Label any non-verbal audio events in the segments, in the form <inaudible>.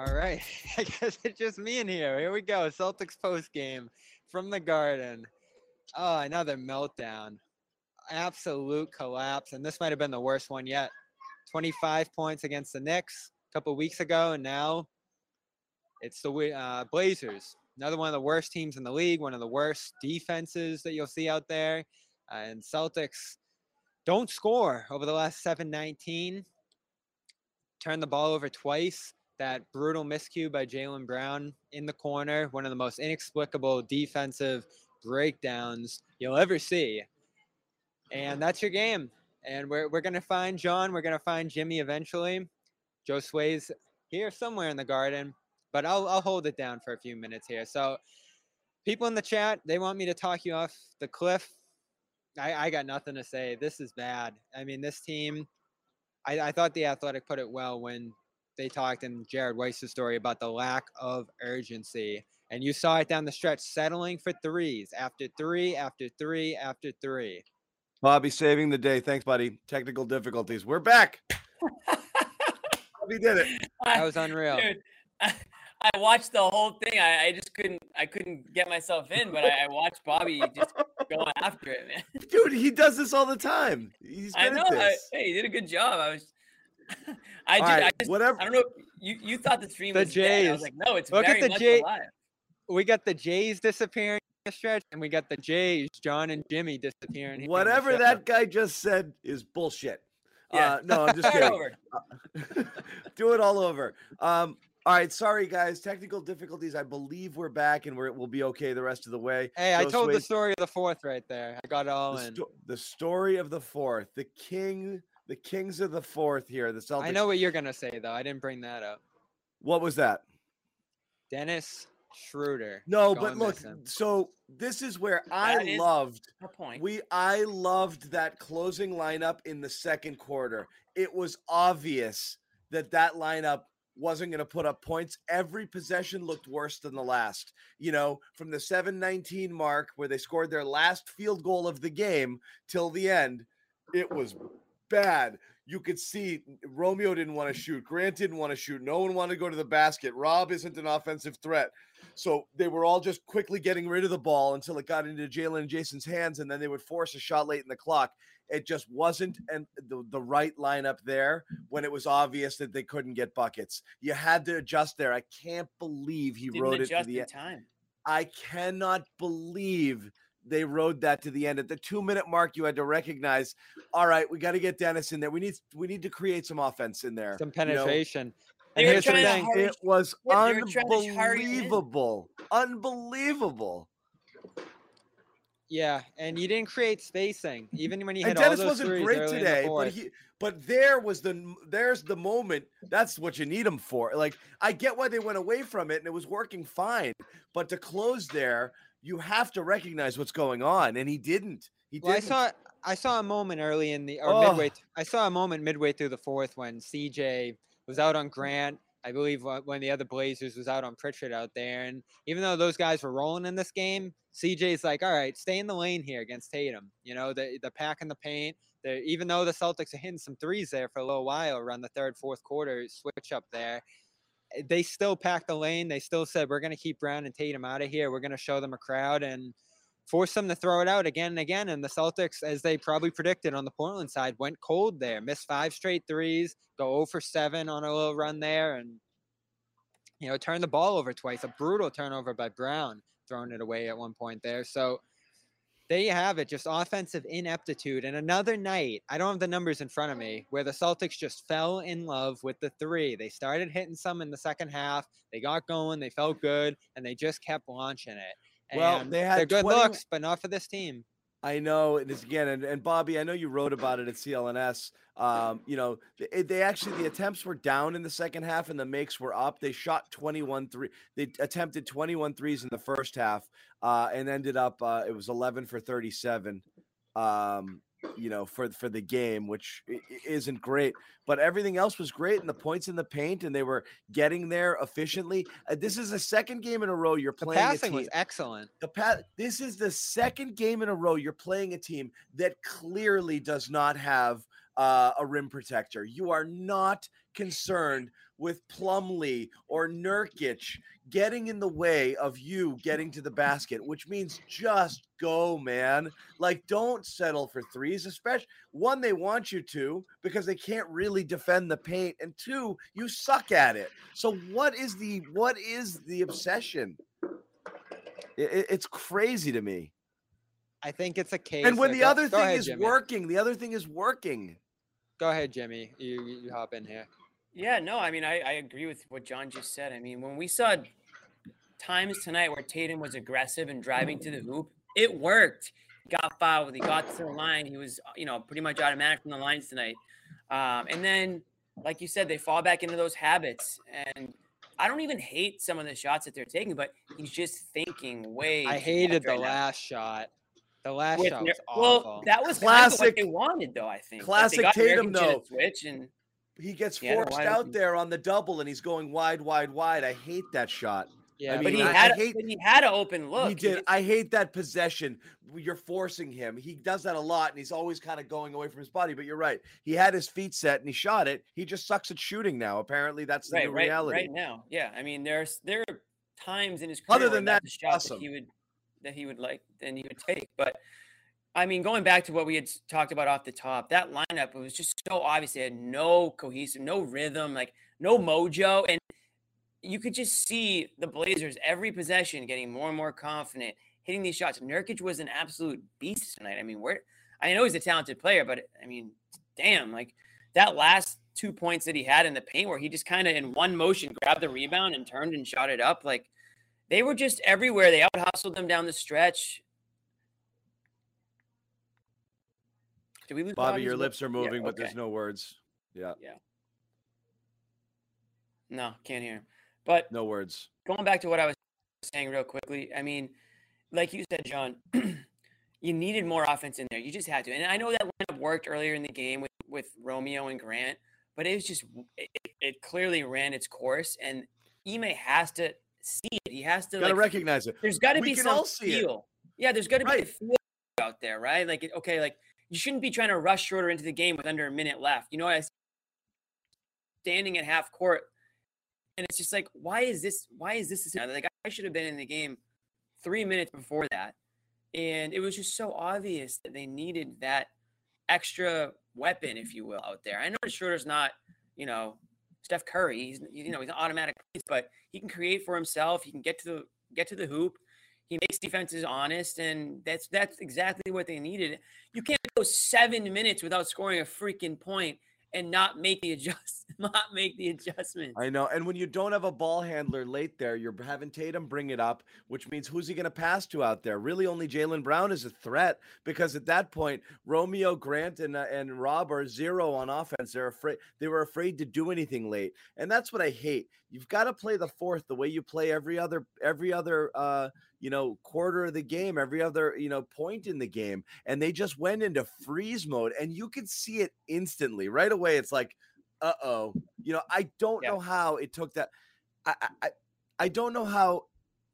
All right. <laughs> I guess it's just me in here. Here we go. Celtics post game from the Garden. Oh, another meltdown. Absolute collapse. And this might have been the worst one yet. 25 points against the Knicks a couple weeks ago, and now it's the uh, Blazers. Another one of the worst teams in the league, one of the worst defenses that you'll see out there. Uh, and Celtics don't score over the last 7 19. Turn the ball over twice that brutal miscue by Jaylen Brown in the corner, one of the most inexplicable defensive breakdowns you'll ever see. And that's your game. And we're, we're going to find John. We're going to find Jimmy eventually. Joe Sway's here somewhere in the garden, but I'll, I'll hold it down for a few minutes here. So, people in the chat, they want me to talk you off the cliff. I, I got nothing to say. This is bad. I mean, this team, I, I thought the Athletic put it well when they talked in Jared Weiss's story about the lack of urgency. And you saw it down the stretch, settling for threes after three, after three, after three. Bobby saving the day. Thanks, buddy. Technical difficulties. We're back. <laughs> Bobby did it. That was unreal. Dude, I, <laughs> I watched the whole thing. I, I, just couldn't I couldn't get myself in, but I, I watched Bobby just going after it, man. Dude, he does this all the time. He's good I know. at this. hey, he did a good job. I was <laughs> I, just, right, I just, whatever. I don't know. You you thought the stream The was dead. I was like, no, it's Look at the much Jay- alive. We got the Jays disappearing in the stretch, and we got the Jays, John and Jimmy disappearing. here in the Whatever that guy just said is bullshit. Yeah. Uh, no, I'm <laughs> just kidding. over. <laughs> Do it all over. Um, all right, sorry guys, technical difficulties. I believe we're back and we're, we'll be okay the rest of the way. Hey, I Joe told the story of the fourth right there. I got it all the, in. sto- the story of the fourth, the king, the kings of the fourth here. The Celtics. I know what you're gonna say though. I didn't bring that up. What was that? Dennis Schroeder. No, but look, missing. so this is where I That is- loved Her point. We I loved that closing lineup in the second quarter. It was obvious that that lineup wasn't going to put up points. Every possession looked worse than the last. You know, from the 7-19 mark where they scored their last field goal of the game till the end, it was bad. You could see Romeo didn't want to shoot. Grant didn't want to shoot. No one wanted to go to the basket. Rob isn't an offensive threat. So they were all just quickly getting rid of the ball until it got into Jaylen and Jayson's hands, and then they would force a shot late in the clock. It just wasn't and the, the right lineup there when it was obvious that they couldn't get buckets. You had to adjust there. I can't believe he Didn't wrote it to the end. time. I cannot believe they rode that to the end. At the two minute mark, you had to recognize, all right, we got to get Dennis in there. We need we need to create some offense in there. some you know? penetration. And here's the thing. hurry- It was Yeah, they were trying to hurry him in. unbelievable. Unbelievable. Yeah, and you didn't create spacing, even when you And hit all Dennis those wasn't threes great early in the today, but he but there was the there's the moment. That's what you need him for. Like I get why they went away from it and it was working fine, but to close there, you have to recognize what's going on, and he didn't. He Well, I didn't. saw I saw a moment early in the or Oh. midway. I saw a moment midway through the fourth when CJ was out on Grant. I believe wh- when the other Blazers was out on Pritchard out there, and even though those guys were rolling in this game, CJ's like, "All right, stay in the lane here against Tatum." You know, the the pack in the paint. The, even though the Celtics are hitting some threes there for a little while around the third, fourth quarter switch up there, Eh, they still packed the lane. They still said, "We're going to keep Brown and Tatum out of here. We're going to show them a crowd." And force them to throw it out again and again. And the Celtics, as they probably predicted on the Portland side, went cold there, missed five straight threes, go 0 for 7 on a little run there, and you know, turned the ball over twice. A brutal turnover by Brown, throwing it away at one point there. So there you have it, just offensive ineptitude. And another night, I don't have the numbers in front of me, where the Celtics just fell in love with the three. They started hitting some in the second half. They got going, they felt good, and they just kept launching it. Well, they had they're good 20 looks, but not for this team. I know is again, and, and Bobby, I know you wrote about it at CLNS. Um, you know, they, they actually the attempts were down in the second half and the makes were up. They shot 21 three. They attempted 21 threes in the first half, uh, and ended up uh, it was 11 for 37. Um, you know, for for the game, which isn't great, but everything else was great, and the points in the paint, and they were getting there efficiently. Uh, this is the second game in a row you're The playing. a passing was excellent. the pat this is the second game in a row you're playing a team that clearly does not have uh, a rim protector. You are not concerned with Plumlee or Nurkic getting in the way of you getting to the basket, which means just go, man. Like, don't settle for threes, especially one, they want you to because they can't really defend the paint, and two, you suck at it. So, what is the what is the obsession? It, it- it's crazy to me. I think it's a case. And when the other thing ahead, is Jimmy. working, the other thing is working. Go ahead, Jimmy. You you you hop in here. Yeah, no, I mean, I, I agree with what John just said. I mean, when we saw times tonight where Tatum was aggressive and driving to the hoop, it worked. He got fouled. He got to the line. He was, you know, pretty much automatic from the lines tonight. Um, and then, like you said, they fall back into those habits. And I don't even hate some of the shots that they're taking, but he's just thinking way. I hated the right now. last shot. The last With shot Nur- was awful. well, that was kind of what Classic- they wanted, though. I think Like, classic they got Tatum, though. Switch and He gets Yeah, forced wide out open. there on the double, and he's going wide, wide, wide. I hate that shot. yeah, I but he I- I had hate- but he had an open look. he did. I hate that possession. You're forcing him. He does that a lot, and he's always kind of going away from his body. But you're right. He had his feet set and he shot it. He just sucks at shooting now. Apparently, that's the right, new right, reality. right now. Yeah, I mean, there's there are times in his Other career than where that, that's shot awesome. that he would that he would like and he would take. But I mean, going back to what we had talked about off the top, that lineup was just so obvious. They had no cohesive, no rhythm, like no mojo, and you could just see the Blazers every possession getting more and more confident, hitting these shots. Nurkic was an absolute beast tonight. I mean, where I know he's a talented player, but I mean, damn, like that last two points that he had in the paint where he just kind of in one motion grabbed the rebound and turned and shot it up. Like they were just everywhere. They out hustled them down the stretch. Did we lose Bobby, your Bobby's lips are Yeah, moving, but there's no words. Yeah, Yeah. No, can't hear. him. But no words. going back to what I was saying real quickly, I mean, like you said, John, <clears throat> you needed more offense in there. You just had to. And I know that lineup worked earlier in the game with, with Romeo and Grant, but it was just, it, it- clearly ran its course. And Ime has to see it. He has to, Gotta like, recognize it. there's got to be some see it. feel. Yeah, there's got to be Right. a feel out there, right? Like, okay, like you shouldn't be trying to rush Schroeder into the game with under a minute left. You know, I standing at half court, and it's just like, why is this? Why is this? Like, I should have been in the game three minutes before that, and it was just so obvious that they needed that extra weapon, if you will, out there. I know Schroeder's not, you know, Steph Curry. He's you know he's an automatic, but he can create for himself. He can get to the get to the hoop. He makes defenses honest, and that's that's exactly what they needed. You can't go seven minutes without scoring a freaking point and not make the adjust, <laughs> not make the adjustment. I know. And when you don't have a ball handler late there, you're having Tatum bring it up, which means who's he going to pass to out there? Really, only Jaylen Brown is a threat because at that point, Romeo Grant and uh, and Rob are zero on offense. They're afraid. They were afraid to do anything late, and that's what I hate. You've got to play the fourth the way you play every other every other uh, you know quarter of the game, every other you know point in the game, and they just went into freeze mode, and you could see it instantly right away. It's like uh oh. You know, I don't Yeah. know how it took that. I, I I- don't know how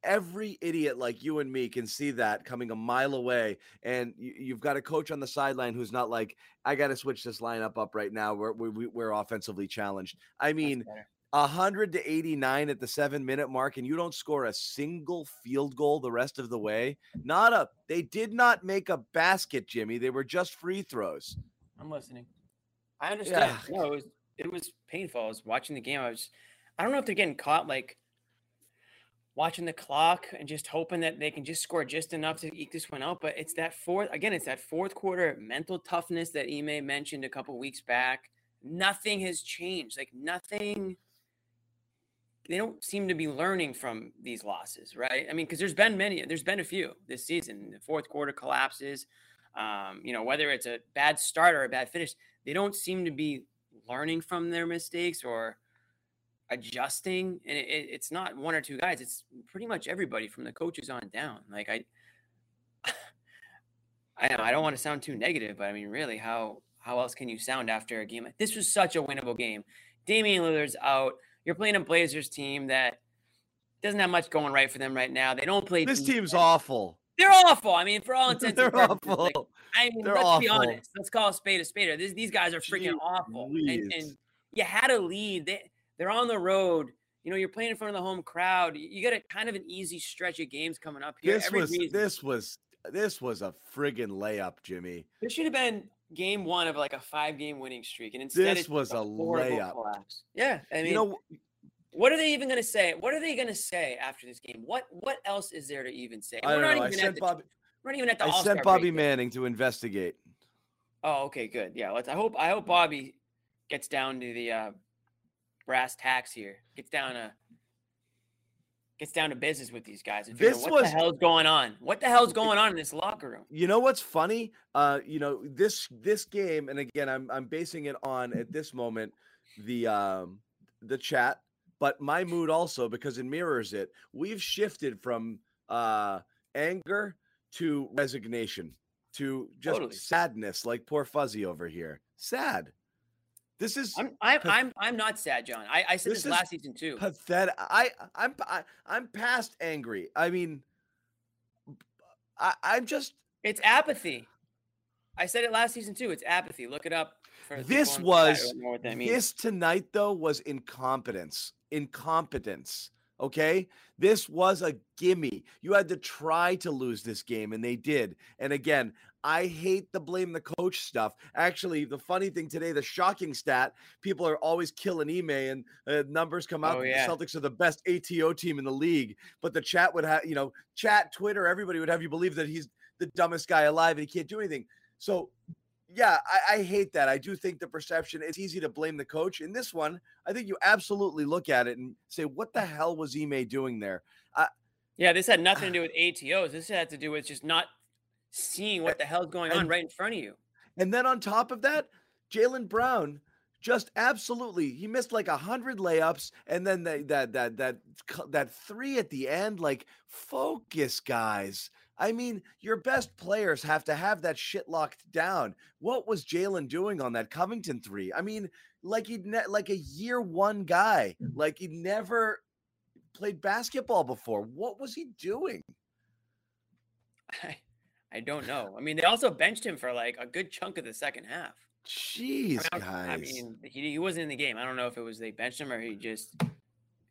every idiot like you and me can see that coming a mile away, and you, you've got a coach on the sideline who's not like, I got to switch this lineup up right now. We're we, we- we're offensively challenged. I mean. 100 to 89 at the seven minute mark, and you don't score a single field goal the rest of the way. Not a, they did not make a basket, Jimmy. They were just free throws. I'm listening. I understand. Yeah. No, it was it was painful. I was watching the game. I was, I don't know if they're getting caught like watching the clock and just hoping that they can just score just enough to eke this one out. But it's that fourth again. It's that fourth quarter mental toughness that Ime mentioned a couple weeks back. Nothing has changed. Like nothing. They don't seem to be learning from these losses, right? I mean, because there's been many. There's been a few this season. The fourth quarter collapses. Um, you know, whether it's a bad start or a bad finish, they don't seem to be learning from their mistakes or adjusting. And it, it- it's not one or two guys; it's pretty much everybody from the coaches on down. Like I, <laughs> I know I don't want to sound too negative, but I mean, really, how how else can you sound after a game this? Was such a winnable game. Damian Lillard's out. You're playing a Blazers team that doesn't have much going right for them right now. They don't play. This defense. team's awful. They're awful. I mean, for all <laughs> intents They're and purposes, awful. like, I mean, They're let's be honest. Let's call a spade a spade. These, these guys are freaking Gee awful. And, and you had a lead. They, they're on the road. You know, you're playing in front of the home crowd. You- You got a kind of an easy stretch of games coming up here. This Every was reason- this was this was a friggin' layup, Jimmy. This should have been game one of like a five game winning streak. And instead, This was a layup. collapse. Yeah. I mean, you know, what are they even going to say? What are they going to say after this game? What What else is there to even say? I know. I at sent the, Bobby. we're not even at the I All-Star sent Bobby yet. Manning to investigate. Oh, okay, good. Yeah, let's. I hope. I hope Bobby gets down to the uh, brass tacks here. Gets down to gets down to business with these guys. And figure what was- the hell's going on? What the hell's going on in this locker room? You know what's funny? Uh, you know this this game, and again, I'm I'm basing it on at this moment the um the chat, but my mood also because it mirrors it. We've shifted from uh anger to resignation to just Totally. sadness, like poor Fuzzy over here. Sad. This is I'm. I'm. I'm. I'm not sad, John. I, I said This this, last season too. pathetic. I I'm I, I'm past angry. I mean, I I'm just It's apathy. I said it last season too. It's apathy. Look it up. For the people This in the chat who was don't know what that means. this tonight though was incompetence. Incompetence. Okay, this was a gimme. You had to try to lose this game, and they did. And again, I hate the blame the coach stuff. Actually, the funny thing today, the shocking stat: people are always killing Ime, and uh, numbers come out Oh, that yeah. the Celtics are the best ATO team in the league. But the chat would have, you know, chat, Twitter, everybody would have you believe that he's the dumbest guy alive and he can't do anything. So yeah, I, I hate that. I do think the perception, it's easy to blame the coach. In this one, I think you absolutely look at it and say, what the hell was Ime doing there? Yeah, this had nothing to <sighs> do with ATOs. This had to do with just not seeing what the hell's going on and- right in front of you. And then on top of that, Jaylen Brown just absolutely he missed like a hundred layups, and then that that that that that three at the end. Like, focus, guys. I mean, your best players have to have that shit locked down. What was Jaylen doing on that Covington three? I mean, like he'd ne- like a year one guy, like he'd never played basketball before. What was he doing? <laughs> I, I don't know. I mean, they also benched him for like a good chunk of the second half. Jeez, I, guys. I mean, he, he wasn't in the game. I don't know if it was they benched him or he just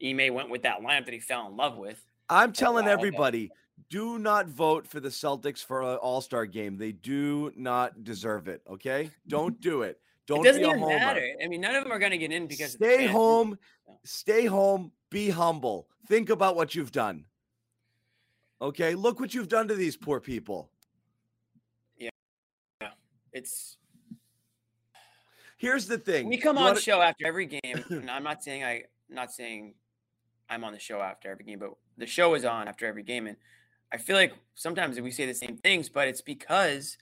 Ime went with that lineup that he fell in love with. I'm telling everybody, do not vote for the Celtics for an All Star game. They do not deserve it. Okay, don't do it. Don't it doesn't be a even homer. matter. I mean, none of them are going to get in because Stay home. Stay home. Be humble. Think about what you've done. Okay, look what you've done to these poor people. It's Here's the thing. we come You on wanna- the show after every game. and I'm not saying I not saying I'm on the show after every game, but the show is on after every game, and I feel like sometimes we say the same things, but it's because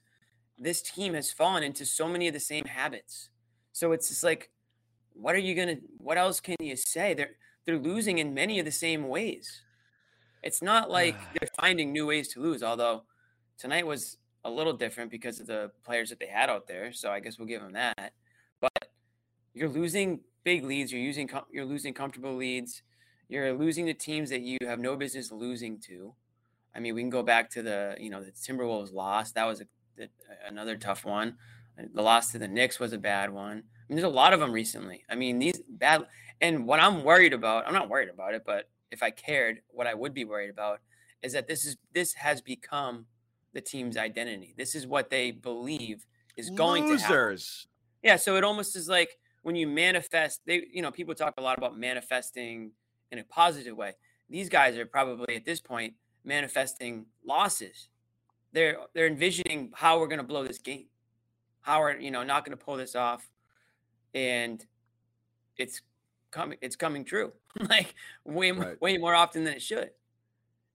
this team has fallen into so many of the same habits. So it's just like, what are you gonna? What else can you say? They're they're losing in many of the same ways. It's not like <sighs> they're finding new ways to lose. Although tonight was a little different because of the players that they had out there. So I guess we'll give them that. But you're losing big leads. You're using you're losing comfortable leads. You're losing the teams that you have no business losing to. I mean, we can go back to the you know the Timberwolves loss. That was a- another tough one. The loss to the Knicks was a bad one. I mean, there's a lot of them recently. I mean, these bad And what I'm worried about, I'm not worried about it, but if I cared, what I would be worried about is that this is this has become the team's identity. This is what they believe is going to happen. Losers. Yeah, so it almost is like when you manifest, they you know, people talk a lot about manifesting in a positive way. These guys are probably at this point manifesting losses. They're they're envisioning how we're going to blow this game. How we're, you know, not going to pull this off and it's coming it's coming true. <laughs> like way Right. way more often than it should.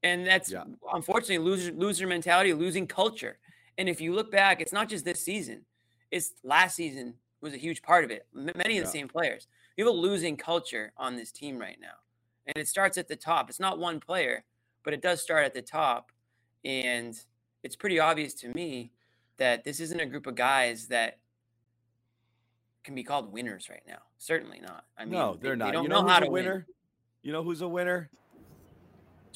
And that's Yeah. unfortunately loser loser mentality, losing culture. And if you look back, it's not just this season. It's last season was a huge part of it. Many of the Yeah. same players. We have a losing culture on this team right now. And it starts at the top. It's not one player, but it does start at the top. And it's pretty obvious to me that this isn't a group of guys that can be called winners right now. Certainly not. I mean, no, they- they're they not. don't you know, know, how to a win. You know who's a winner?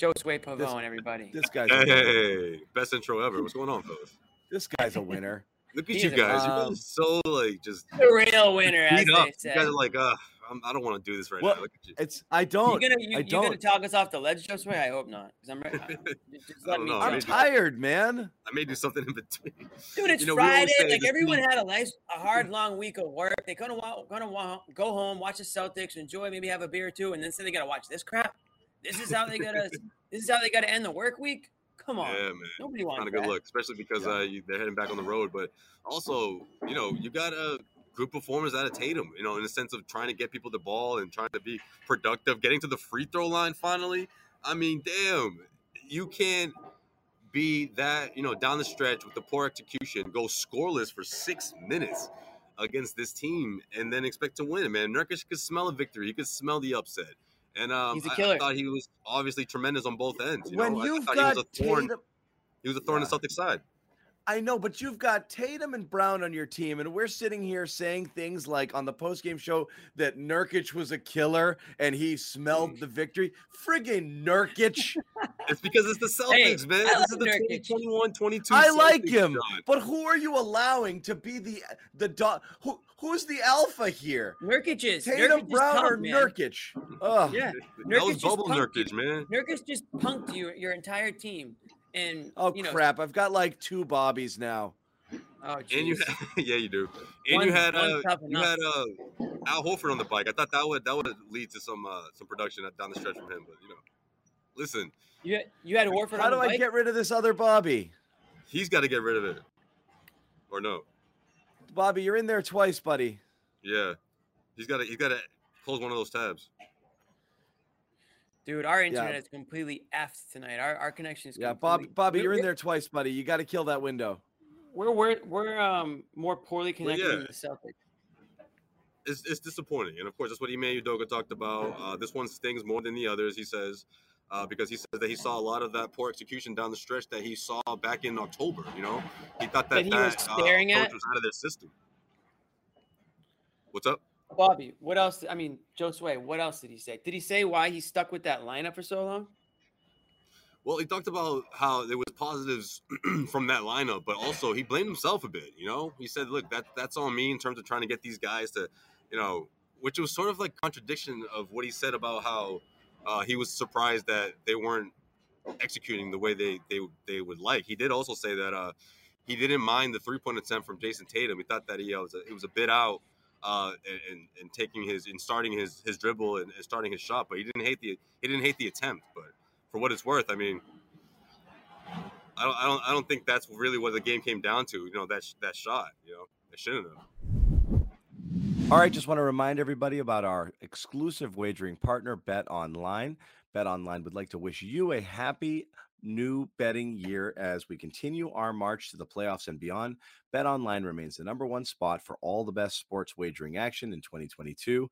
Joe Sway Pavon, everybody. This guy's a winner. Hey, best intro ever. What's going on, fellas? This guy's a winner. Look at He you is a- guys. You're really so like just the real winner, as beat up. You guys are like, uh, I'm, I don't want to do this right Well, now. Look at you. It's I don't. You're gonna you, I you gonna talk us off the ledge, Joe Sway? I hope not, because I'm ready. Just <laughs> I let don't know. I'm tired, man. I may do something in between. Dude, it's You know, Friday. Like this everyone team- had a nice, a hard, <laughs> long week of work. They gonna wa- gonna wa- go home, watch the Celtics, enjoy, maybe have a beer or two, and then say they gotta watch this crap. This is how they gotta. <laughs> this is how they gotta end the work week. Come on, Yeah, man. nobody wants Not a that. good look, especially because Yeah. uh, you, they're heading back on the road. But also, you know, you got a good performers out of Tatum. You know, in the sense of trying to get people the ball and trying to be productive, getting to the free throw line finally. I mean, damn, you can't be that you know down the stretch with the poor execution, go scoreless for six minutes against this team, and then expect to win. Man, Nurkic could smell a victory. He could smell the upset. And um, He's a I- I, killer. thought he was obviously tremendous on both ends. You when know? I- I you've thought got he was a thorn. Tatum, He was a thorn in Yeah. the Celtics side. I know, but you've got Tatum and Brown on your team, and we're sitting here saying things like on the postgame show that Nurkic was a killer and he Mm. smelled the victory. Friggin' Nurkic. <laughs> It's because it's the Hey, Celtics, man. I This is like the Nurkic. 2021 22 I like him, John. but who are you allowing to be the the dog? Who who's the alpha here? Nurkic is Tatum, Nurkic Brown, just or punked, man. Nurkic? Ugh. Yeah, That was bubble punked you. Nurkic, man. Nurkic just punked you, your entire team, and Oh you know, crap! I've got like two bobbies now. Oh, And you, had, <laughs> yeah, you do. And One- you had uh, you had uh, Al Horford on the bike. I thought that would that would lead to some uh, some production down the stretch from him. But you know, listen, you had, you had Horford How on do the I bike? get rid of this other Bobby? he's got to get rid of it, or no? Bobby, you're in there twice, buddy. Yeah, he's got to he's got to close one of those tabs. Dude, our internet is completely effed tonight. Our our connection is Yeah, Bob, Bobby, we're- you're in there twice, buddy. You got to kill that window. We're we're we're um more poorly Well, connected than yeah. the Celtics. It's, it's disappointing, and of course, that's what Ime Udoka talked about. Uh, this one stings more than the others, he says, uh, because he says that he saw a lot of that poor execution down the stretch that he saw back in October. You know, he thought that That he was that, uh, staring approach at? was out of their system. What's up? Bobby, what else? I mean, Joe Sway, what else did he say? Did he say why he stuck with that lineup for so long? Well, he talked about how there was positives <clears throat> from that lineup, but also he blamed himself a bit. You know, he said, "Look, that that's on me in terms of trying to get these guys to, you know," which was sort of like contradiction of what he said about how uh, he was surprised that they weren't executing the way they they they would like. He did also say that uh, he didn't mind the three point attempt from Jayson Tatum. He thought that he uh, was a, it was a bit out. Uh, and, and, taking his and starting his his dribble and, and starting his shot, but he didn't hate the he didn't hate the attempt. But for what it's worth, I mean, I don't, I don't, I don't think that's really what the game came down to. You know, that that shot. You know, it shouldn't have. All right, just want to remind everybody about our exclusive wagering partner, BetOnline. Bet Online would like to wish you a happy new betting year as we continue our march to the playoffs and beyond. BetOnline remains the number one spot for all the best sports wagering action in 2022.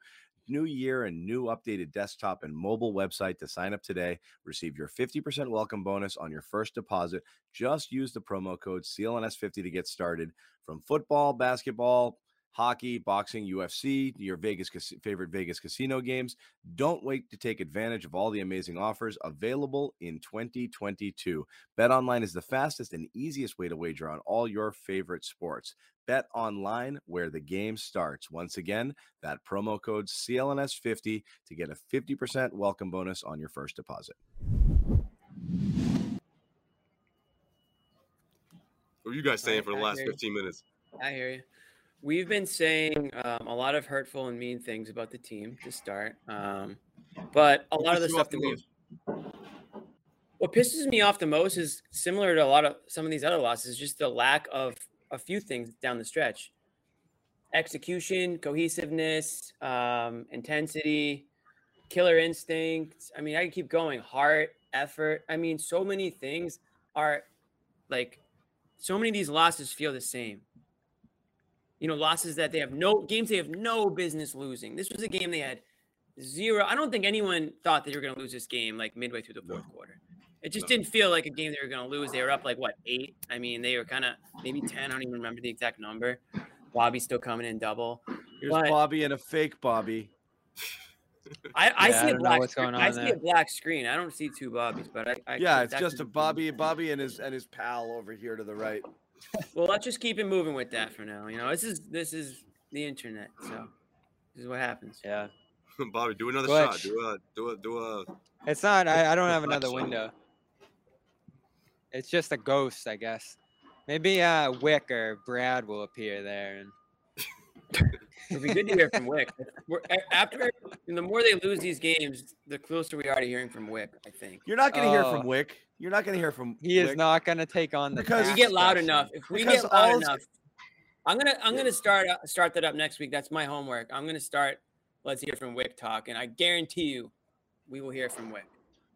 New year and new updated desktop and mobile website to sign up today. Receive your 50% welcome bonus on your first deposit. Just use the promo code CLNS50 to get started. From football, basketball, hockey, boxing, UFC, your Vegas favorite Vegas casino games. Don't wait to take advantage of all the amazing offers available in 2022. BetOnline is the fastest and easiest way to wager on all your favorite sports. BetOnline where the game starts. Once again, that promo code CLNS50 to get a 50% welcome bonus on your first deposit. What are you guys saying I- for the last 15 minutes? I hear you. We've been saying um, a lot of hurtful and mean things about the team to start, um, but a lot of the pissed you off stuff that we've. What pisses me off the most is similar to a lot of some of these other losses, just the lack of a few things down the stretch: execution, cohesiveness, um, intensity, killer instincts. I mean, I can keep going. Heart, effort. I mean, so many things are like so many of these losses feel the same. You know, losses that they have no games they have no business losing. This was a game they had zero. I don't think anyone thought that you were going to lose this game like midway through the fourth quarter. It just No. didn't feel like a game they were going to lose. They were up like what eight? I mean, they were kind of maybe ten. I don't even remember the exact number. Bobby's still coming in double. Here's But- Bobby and a fake Bobby. I, I Yeah, see a black. screen- I see there. a black screen. I don't see two Bobbies, but I. I Yeah, it's just a Bobby, Bobby and his and his pal over here to the right. Well, let's just keep it moving with that for now. You know, this is this is the internet, so this is what happens. Yeah. <laughs> Bobby, do another Glitch. shot. Do a, do a, do a. It's not. I, I don't have another window. It's just a ghost, I guess. Maybe uh, Wyc or Brad will appear there, and It'd be good to hear from Wyc. We're, after and the more they lose these games, the closer we are to hearing from Wyc. I think. You're not going to hear Oh. from Wyc. You're not going to hear from. he is not going to take on the. Because- we get loud question. enough. If we Because get loud enough, I'm gonna I'm gonna start uh, start that up next week. That's my homework. I'm gonna start. Let's hear from Wyc talk, and I guarantee you, we will hear from Wyc.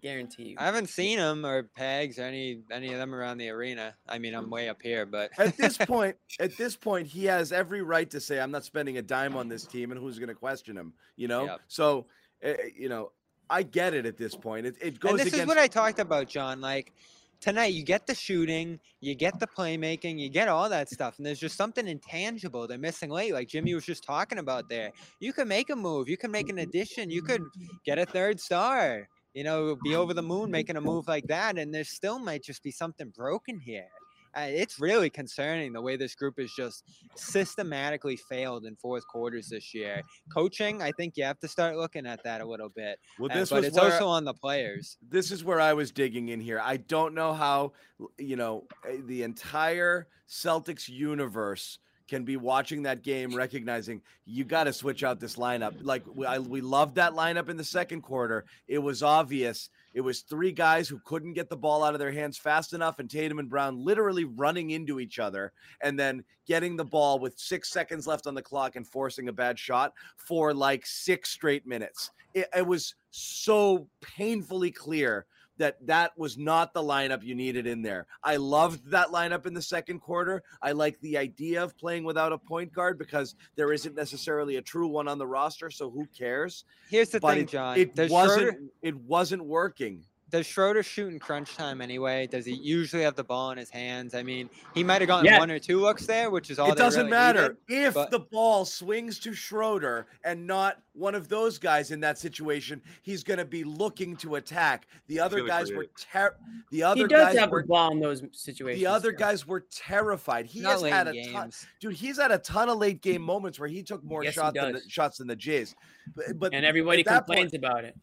Guarantee you. I haven't seen him or Pegs or any any of them around the arena. I mean, I'm way up here, but At this <laughs> point, at this point, he has every right to say, "I'm not spending a dime on this team," and who's going to question him? You know. Yep. So, uh, you know, I get it at this point. It, it goes and this against. is what I talked about, John. Like tonight, you get the shooting, you get the playmaking, you get all that stuff, and there's just something intangible they're missing late. Like Jimmy was just talking about there. You can make a move, you can make an addition, you could get a third star. You know, be over the moon <laughs> making a move like that, and there still might just be something broken here. Uh, it's really concerning the way this group has just systematically failed in fourth quarters this year. Coaching, I think you have to start looking at that a little bit. well, Uh, this but was it's also on the players. this is where I was digging in here. I don't know how you know eh, the entire Celtics universe can be watching that game, recognizing you got to switch out this lineup. Like we, I, we loved that lineup in the second quarter. It was obvious. It was three guys who couldn't get the ball out of their hands fast enough, and Tatum and Brown literally running into each other, and then getting the ball with six seconds left on the clock and forcing a bad shot for like six straight minutes. It, it was so painfully clear that that was not the lineup you needed in there. I loved that lineup in the second quarter. I like the idea of playing without a point guard because there isn't necessarily a true one on the roster, so who cares? Here's the But thing, it, John. it wasn't it wasn't working. Does Schroeder shoot in crunch time anyway? Does he usually have the ball in his hands? I mean, he might have gotten Yeah. one or two looks there, which is all. it doesn't really matter needed. if but- the ball swings to Schroeder and not one of those guys in that situation. He's going to be looking to attack. The other gonna guys were create. ter- the he other does guys have were the ball in those situations. the other yeah. guys were terrified. He Not has had a in ton, dude. He's had a ton of late game moments where he took more Yes, shots than the, does. shots than the Jays. But, but and everybody complains point- about it.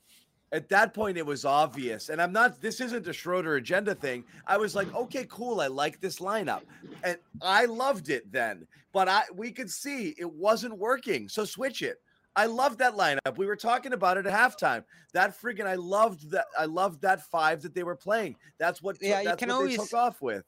At that point it was obvious and i'm not this isn't a schroeder agenda thing. I was like okay cool i like this lineup and i loved it then but i we could see it wasn't working so switch it. I loved that lineup. We were talking about it at halftime. That friggin i loved that i loved that five that they were playing. That's what Yeah, you can what they always- took off with.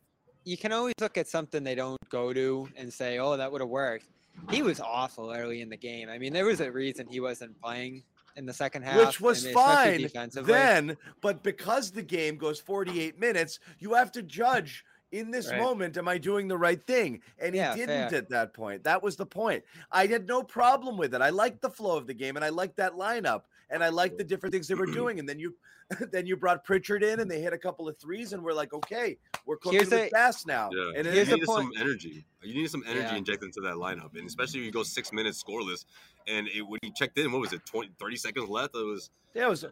You can always look at something they don't go to and say, "Oh, that would have worked." He was awful early in the game. I mean, there was a reason he wasn't playing in the second half, which was fine then but because the game goes 48 minutes you have to judge in this Right. moment, am I doing the right thing? And he didn't fair. at that point. That was the point. I had no problem with it. I liked the flow of the game and I liked that lineup and I liked the different things they were <clears throat> doing. And then you <laughs> then you brought Pritchard in and they hit a couple of threes and we're like, okay, we're cooking Here's with a- gas now. Yeah, And you it, Here's the needed point- some energy. You needed some energy Yeah. injected into that lineup, and especially if you go six minutes scoreless. And it, when you checked in, what was it, 20, 30 seconds left? It was yeah, it was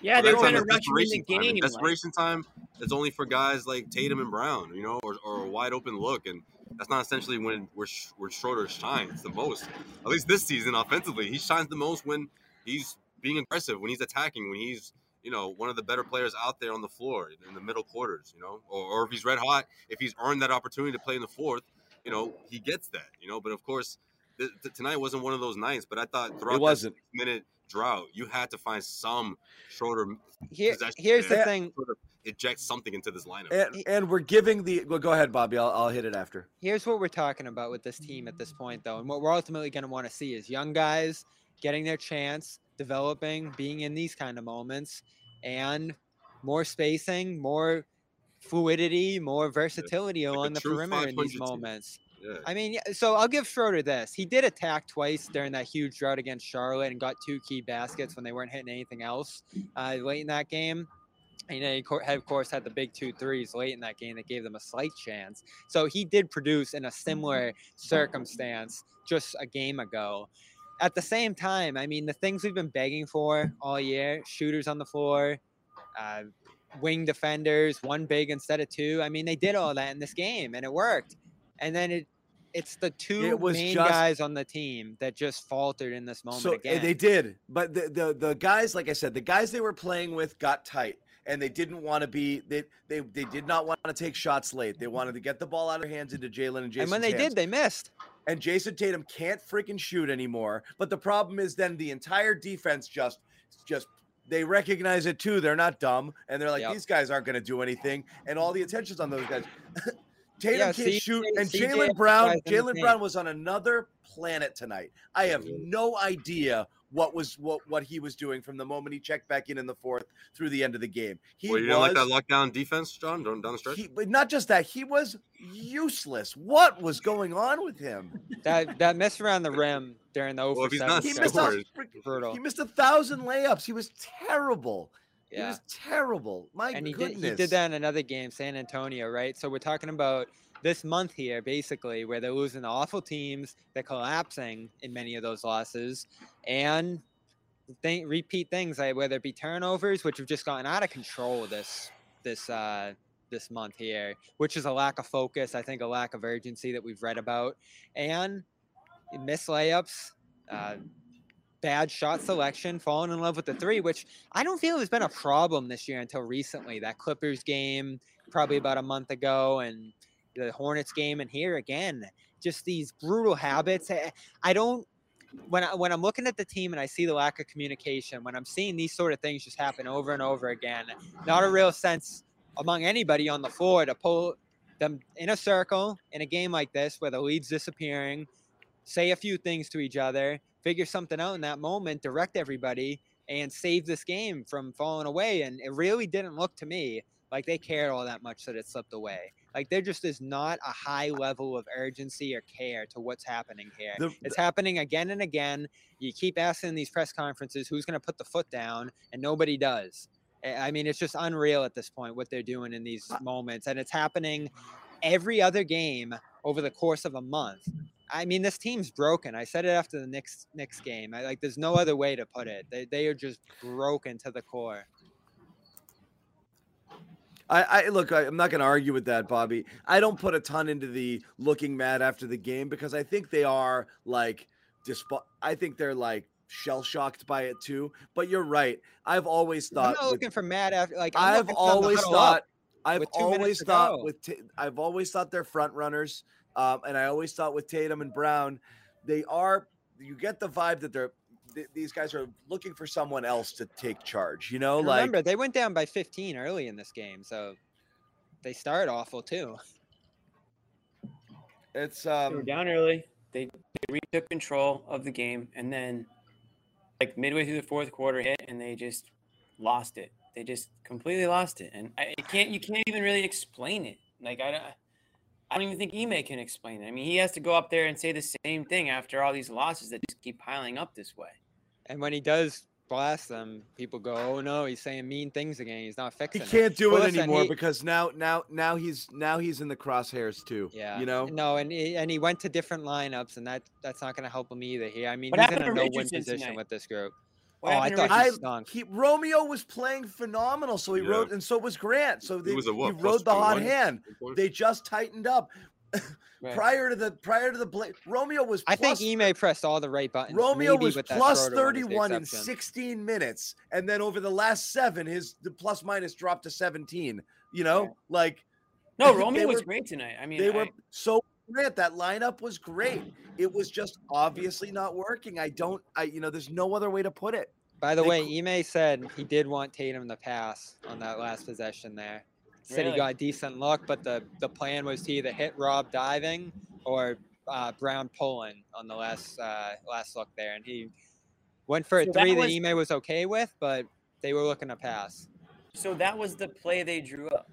Yeah, Well, they're that's trying to rush in the desperation time. And game. like- time is only for guys like Tatum and Brown, you know, or, or a wide open look, and that's not essentially when where Sch- where Schroeder shines the most. At least this season, offensively, he shines the most when he's being aggressive, when he's attacking, when he's you know one of the better players out there on the floor in the middle quarters, you know, or, or if he's red hot, if he's earned that opportunity to play in the fourth, you know, he gets that, you know. But of course, th- th- tonight wasn't one of those nights. But I thought throughout it wasn't. that minute drought, you had to find some Schroeder Here, here's the thing. sort of eject something into this lineup. And, and we're giving the well, go ahead, Bobby. I'll, I'll hit it after. Here's what we're talking about with this team at this point, though, and what we're ultimately going to want to see is young guys getting their chance, developing, being in these kind of moments, and more spacing, more fluidity, more versatility a along the perimeter in these moments. yeah. I mean, so I'll give Schroeder this. He did attack twice during that huge drought against Charlotte and got two key baskets when they weren't hitting anything else uh, late in that game. And, know, he of course, had the big two threes late in that game that gave them a slight chance. So he did produce in a similar circumstance just a game ago. At the same time, I mean, the things we've been begging for all year shooters on the floor, uh, wing defenders, one big instead of two. I mean, they did all that in this game and it worked. And then it, it's the two was main just- guys on the team that just faltered in this moment so uh, again. they did, but the, the the guys, like I said, the guys they were playing with got tight, and they didn't want to be. They they they did not want to take shots late. They wanted to get the ball out of their hands into Jaylen and Jayson. and when they did, they missed. And Jayson Tatum can't freaking shoot anymore. But the problem is then the entire defense just just they recognize it too. They're not dumb, and they're like, Yep. these guys aren't going to do anything, and all the attention's on those guys. <laughs> Tatum Yeah, can't shoot, and Jaylen Brown. Jaylen. Brown was on another planet tonight. I have no idea what was what what he was doing from the moment he checked back in in the fourth through the end of the game. He well, you was didn't like that lockdown defense, John, down down the stretch. he, but not just that, he was useless. What was going on with him? That that mess around the rim during the over Well, he's oh seven not He missed, a, was brutal. he missed a thousand layups. He was terrible. He was terrible. My and he goodness. did he did that in another game, San Antonio, right? So we're talking about this month here, basically, where they're losing awful teams, they're collapsing in many of those losses, and repeat things like whether it be turnovers, which have just gotten out of control this this uh, this month here, which is a lack of focus, I think, a lack of urgency that we've read about, and miss layups. Uh, bad shot selection, falling in love with the three, which I don't feel has been a problem this year until recently. That Clippers game, probably about a month ago, and the Hornets game, and here again, just these brutal habits. I- I don't. When I, when I'm looking at the team and I see the lack of communication, when I'm seeing these sort of things just happen over and over again, not a real sense among anybody on the floor to pull them in a circle in a game like this where the lead's disappearing, say a few things to each other, figure something out in that moment, direct everybody, and save this game from falling away. And it really didn't look to me like they cared all that much that it slipped away. Like there just is not a high level of urgency or care to what's happening here. The- it's happening again and again. You keep asking these press conferences who's going to put the foot down, and nobody does. I mean, it's just unreal at this point what they're doing in these moments, and it's happening every other game over the course of a month. I mean, this team's broken. I said it after the Knicks Knicks game. I, like, there's no other way to put it. They they are just broken to the core. I, I look. I, I'm not going to argue with that, Bobby. I don't put a ton into the looking mad after the game because I think they are like, disp- I think they're like shell shocked by it too. But you're right. I've always thought. I'm not with- looking for mad after. Like I'm I've looking for them to always thought. I've with always thought with. I've always thought they're front runners, um, and I always thought with Tatum and Brown, they are. You get the vibe that they're. Th- These guys are looking for someone else to take charge. You know, And like Remember, they went down by 15 early in this game, so they started awful too. it's They were um. down early. They, they retook control of the game, and then, like midway through the fourth quarter, hit, and they just lost it. They just completely lost it, and I it can't. You can't even really explain it. Like I don't, I don't even think Ime can explain it. I mean, he has to go up there and say the same thing after all these losses that just keep piling up this way. And when he does blast them, people go, "Oh no, he's saying mean things again. He's not He fixing it." He can't do But it listen, anymore he- because now now now he's now he's in the crosshairs too. Yeah, You know? No, and he, and he went to different lineups, and that that's not going to help him either. Here, I mean, What he's in a to no-win position tonight? with this group. What oh, I happened to thought he Richardson? stunk. He Romeo was playing phenomenal, so he Yeah. rode, and so was Grant. So they, was a he what, plus rode the hot 21? hand. They just tightened up. Right. prior to the prior to the bla- Romeo was. I think plus- Ime pressed all the right buttons. Romeo was with that plus Schroeder one is the 31 in 16 minutes, and then over the last seven, his the plus minus dropped to 17. You know, Yeah. like No, they Romeo was were- great tonight. I mean, they I- were so great. That lineup was great. It was just obviously not working. I don't. I you know, there's no other way to put it. By the they way, Ime said he did want Tatum to pass on that last possession there. Said Really? he got decent look, but the, the plan was to either hit Rob diving or uh, Brown pulling on the last uh, last look there, and he went for a So that three that, was- Ime was okay with, but they were looking to pass. so that was the play they drew up.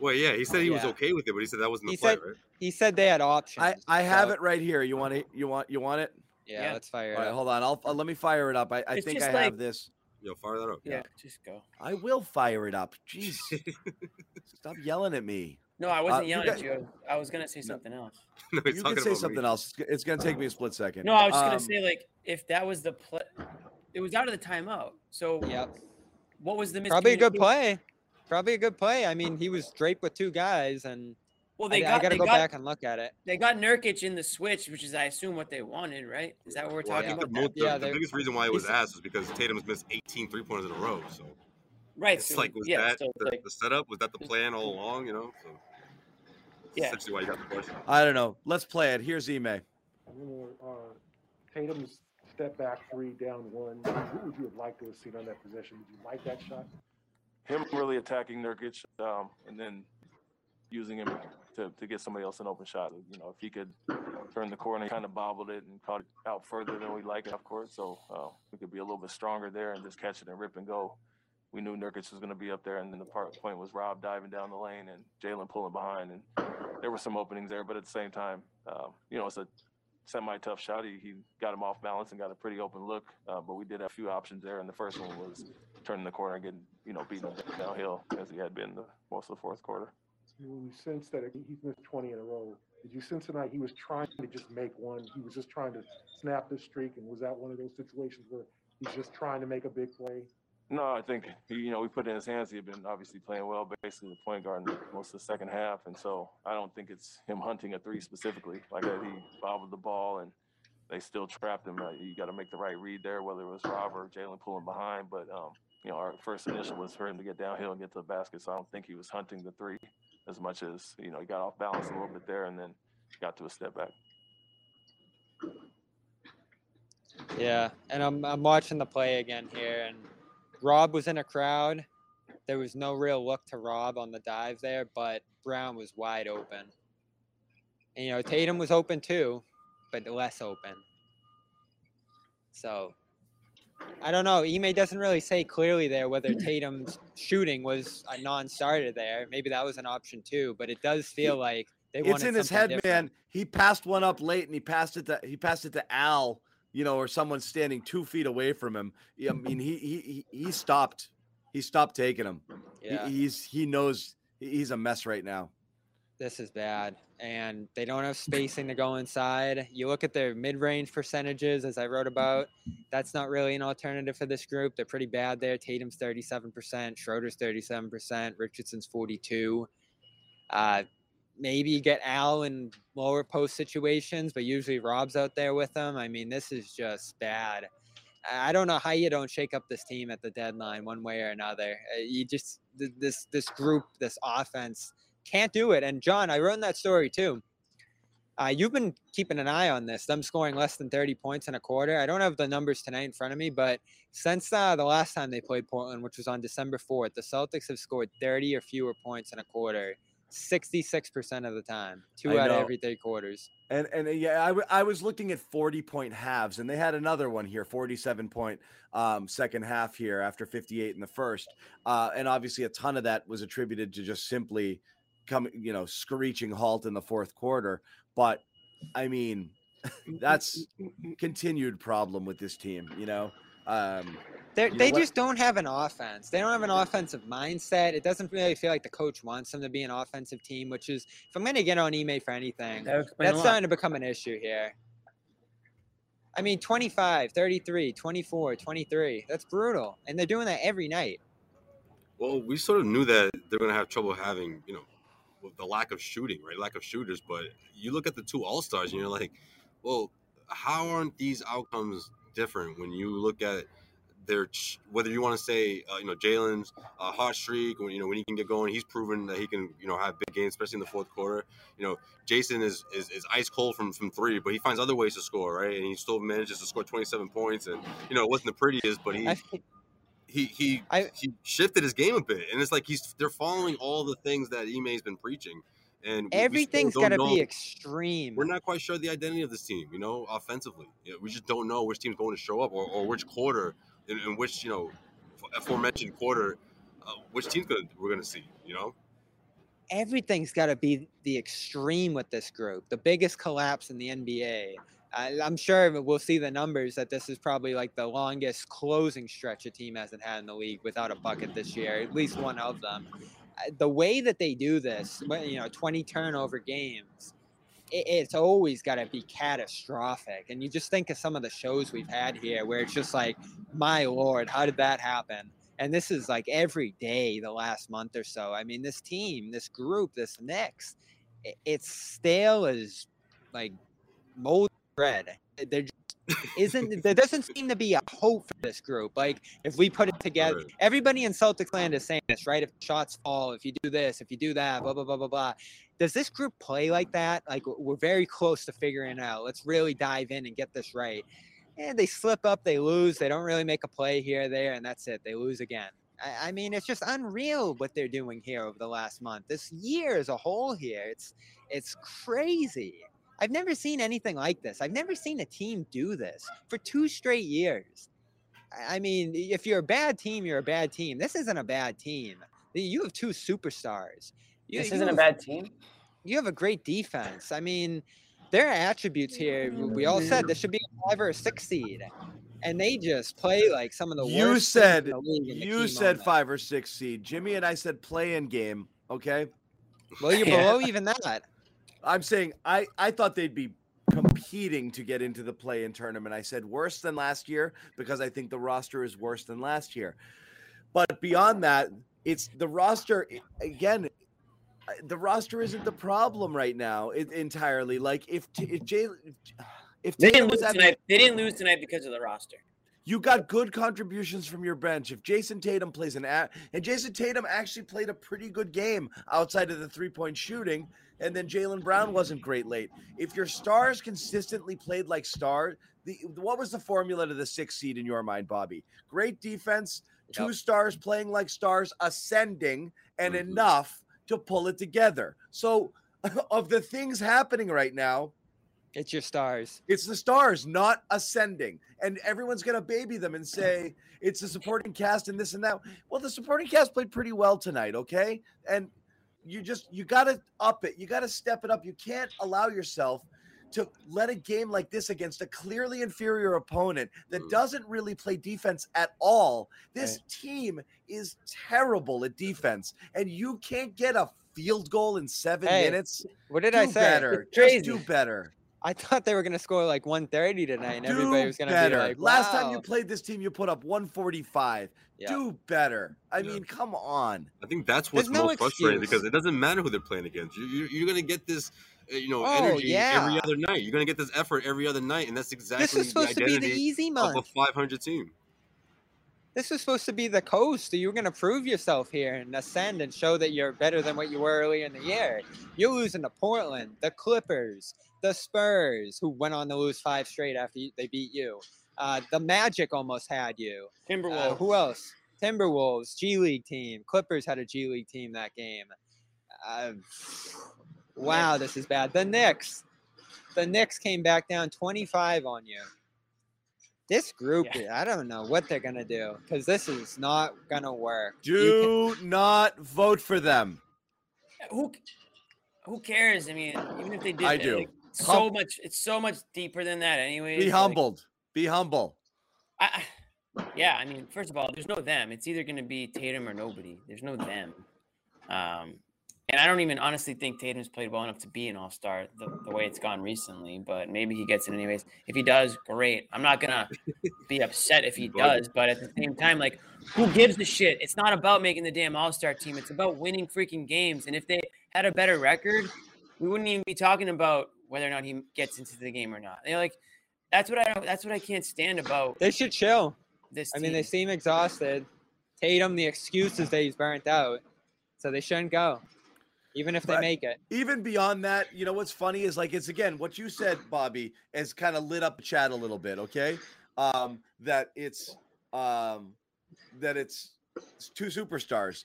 Well, yeah, he said he was okay with it, but he said that wasn't the He play, said- right? He said they had options. I I have it right here. You want it? You want you want it? Yeah, Yeah. let's fire All it. right, up. hold on. I'll uh, let me fire it up. I, I think I just have this. Yo, fire that up. Yeah, just go. I will fire it up. Jeez, <laughs> stop yelling at me. No, I wasn't you yelling guys- at you. I was gonna say something else. <laughs> no, he's You talking can say about something me. else. It's gonna take me a split second. No, I was just gonna Um, say like if that was the play, it was out of the timeout. So Yep. what was the Probably a good play. Probably a good play. I mean, he was draped with two guys, and Well, I, they I got gotta go got, back and look at it. they got Nurkic in the switch, which is I assume what they wanted, right? Is that what we're Well, talking think the, about? mo- the, Yeah, the they- biggest reason why it was asked was because Tatum's missed 18 three pointers in a row. So right. it's so, like, was yeah, that so the, like, the setup? Was that the plan all along? You know, so Yeah. essentially why you got the question. I don't know. Let's play it. Here's Ime. Uh, Tatum's step back three down one. Who would you have liked to have seen on that possession? Did you like that shot? him really attacking Nurkic, um, and then using him to, to get somebody else an open shot. You know, if he could turn the corner, kind of bobbled it and caught it out further than we like it, of course. So uh, we could be a little bit stronger there and just catch it and rip and go. We knew Nurkic was going to be up there, and then the part point was Rob diving down the lane and Jaylen pulling behind, and there were some openings there. But at the same time, um, you know, it's a semi-tough shot. He, he got him off balance and got a pretty open look. Uh, but we did have a few options there, and the first one was turning the corner and getting, you know, beating him downhill as he had been the most of the fourth quarter. We sense that he's missed 20 in a row, did you sense tonight he was trying to just make one? He was just trying to snap the streak, and was that one of those situations where he's just trying to make a big play? No, I think he, you know we put it in his hands. He had been obviously playing well, basically the point guard in most of the second half, and so I don't think it's him hunting a three specifically. Like he bobbled the ball and they still trapped him. Uh, you got to make the right read there, whether it was Rob or Jaylen pulling behind. But um, you know, our first initial was for him to get downhill and get to the basket. So I don't think he was hunting the three as much as you know he got off balance a little bit there and then got to a step back. Yeah, and I'm I'm watching the play again here, and Rob was in a crowd. There was no real look to Rob on the dive there, but Brown was wide open. And, you know, Tatum was open too, but less open. So I don't know. Ime doesn't really say clearly there whether Tatum's shooting was a non-starter there. Maybe that was an option too, but it does feel like they It's in his head, different. man. He passed one up late, and he passed it to he passed it to Al, you know, or someone standing two feet away from him. I mean, he he he, he stopped. He stopped taking him. He- Yeah. he's he knows he's a mess right now. this is bad. And they don't have <laughs> spacing to go inside. You look at their mid range percentages, as I wrote about. That's not really an alternative for this group. They're pretty bad there. Tatum's 37%, Schroeder's 37%, Richardson's 42. Uh, maybe you get Al in lower post situations, but usually Rob's out there with them. I mean, this is just bad. I I don't know how you don't shake up this team at the deadline one way or another. Uh, You just this this group, this offense can't do it. And John, I wrote in that story too. Uh, you've been keeping an eye on this. Them scoring less than 30 points in a quarter. I don't have the numbers tonight in front of me, but since uh, the last time they played Portland, which was on December 4th, the Celtics have scored 30 or fewer points in a quarter 66% of the time, two I out of every three quarters. And and uh, yeah, I, w- I was looking at 40 point halves, and they had another one here, 47 point um, second half here after 58 in the first. Uh, and obviously, a ton of that was attributed to just simply come, you know, screeching halt in the fourth quarter. But I mean, <laughs> mm, mm, that's mm, continued problem with this team. You know, um, They're, You know they what? just don't have an offense. They don't have an offensive mindset. It doesn't really feel like the coach wants them to be an offensive team, which is, if I'm going to get on Ime for anything, That would explain a that's starting to become an issue here. I mean, 25, 33, 24, 23. That's brutal. And they're doing that every night. Well, we sort of knew that they're going to have trouble having, you know, with the lack of shooting, right? Lack of shooters. But you look at the two All Stars and you're like, well, how aren't these outcomes different when you look at their, whether you want to say, uh, you know, Jaylen's uh, hot streak, when, you know, when he can get going, he's proven that he can, you know, have big games, especially in the fourth quarter. You know, Jayson is, is, is ice cold from, from three, but he finds other ways to score, right? And he still manages to score 27 points. And, you know, it wasn't the prettiest, but he, he he I- he shifted his game a bit, and it's like he's they're following all the things that Ime's been preaching, and we- we still everything's got to be extreme. We're not quite sure the identity of this team, you know, offensively. We just don't know which team's going to show up or, or which quarter, in, in which you know, aforementioned quarter, uh, which team's gonna we're gonna see, you know. everything's got to be the extreme with this group. The biggest collapse in the NBA. I'm sure we'll see the numbers that this is probably like the longest closing stretch a team hasn't had in the league without a bucket this year. At least one of them. The way that they do this, you know, 20 turnover games, it's always got to be catastrophic. And you just think of some of the shows we've had here where it's just like, my lord, how did that happen? And this is like every day the last month or so. I mean, this team, this group, this Knicks, it's stale as like mold bread. There <laughs> isn't there doesn't seem to be a hope for this group. Like if we put it together, Right. everybody in Celtics land is saying this, right? If shots fall, if you do this, if you do that, blah blah blah blah blah. Does this group play like that? Like we're very close to figuring it out. Let's really dive in and get this right. And they slip up, they lose, they don't really make a play here, there, and that's it. They lose again. I, I mean, it's just unreal what they're doing here over the last month. This year as a whole here, it's it's crazy. I've never seen anything like this. I've never seen a team do this for two straight years. I I mean, if you're a bad team, you're a bad team. This isn't a bad team. You have two superstars. You, This isn't a have- bad team. you have a great defense. I mean, there are attributes here. We all said this should be a five or a six seed, and they just play like some of the You worst. teams said- in the league in the you said moment. five or six seed. Jimmy and I said play in game. Okay. Well, you're <laughs> Yeah. below even that. I'm saying I I thought they'd be competing to get into the play in tournament. I said worse than last year because I think the roster is worse than last year. But beyond that, it's the roster again. The roster isn't the problem right now it, entirely. Like if if Jay if They didn't lose having- tonight. They didn't lose tonight because of the roster. you got good contributions from your bench. If Jayson Tatum plays an a and Jayson Tatum actually played a pretty good game outside of the three point shooting, and then Jaylen Brown wasn't great late. If your stars consistently played like stars, the what was the formula to the sixth seed in your mind, Bobby? Great defense, two Yep. stars playing like stars, ascending, and Mhm. enough to pull it together. So, <laughs> of the things happening right now, It's your stars. it's the stars not ascending. And everyone's going to baby them and say it's the supporting cast and this and that. Well, the supporting cast played pretty well tonight, okay? And you just, you got to up it. You got to step it up. You can't allow yourself to let a game like this against a clearly inferior opponent that Mm. doesn't really play defense at all. This team is terrible at defense, and you can't get a field goal in seven Hey, minutes. What did do I say? better. Just do better. I thought they were gonna score like 130 tonight, and everybody was gonna be like, wow. Last time you played this team, you put up 145. Yeah. Do better. I Yeah. mean, come on. I think that's what's There's no most frustrating excuse. because it doesn't matter who they're playing against. You, you, you're going to get this, uh, you know, Oh, energy every other night. You're going to get this effort every other night, and that's exactly This was the supposed to be the identity easy of month. a 500 team. This was supposed to be the coast. You were going to prove yourself here and ascend and show that you're better than what you were earlier in the year. You're losing to Portland, the Clippers, the Spurs, who went on to lose five straight after they beat you. Uh, the Magic almost had you. Timberwolves. Uh, who else? Timberwolves, G League team. Clippers had a G League team that game. Uh, wow, this is bad. The Knicks. The Knicks came back down 25 on you. This group, I don't know what they're gonna do because this is not gonna work. You Do not vote for them. who who cares? I mean, even if they did, I do. like, so Hum- much. It's so much deeper than that, anyway. Be like, humbled. Be humble. I, I- yeah, I mean, first of all, there's no them. It's either going to be Tatum or nobody. There's no them. Um, and I don't even honestly think Tatum's played well enough to be an All Star the, the way it's gone recently. But maybe he gets it anyways. If he does, great. I'm not gonna <laughs> be upset if he does. But at the same time, like, who gives a shit? It's not about making the damn All Star team. It's about winning freaking games. And if they had a better record, we wouldn't even be talking about whether or not he gets into the game or not. They're like, that's what I don't. That's what I can't stand about They should chill. this. I mean, they seem exhausted. Tatum, the excuse is that he's burnt out, so they shouldn't go, even if they Right. make it. Even beyond that, you know what's funny is like it's again what you said, Bobby, has kind of lit up the chat a little bit. Okay, um, that it's um, that it's, it's two superstars,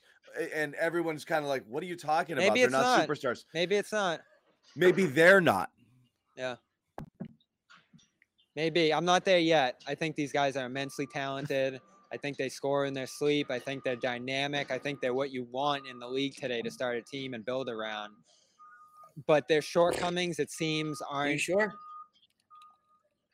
and everyone's kind of like, "What are you talking about? Maybe They're not, not. superstars. Maybe it's not. Maybe they're not." Yeah." Maybe I'm not there yet. I think these guys are immensely talented. I think they score in their sleep. I think they're dynamic. I think they're what you want in the league today to start a team and build around. But their shortcomings, it seems, Are you aren't. sure?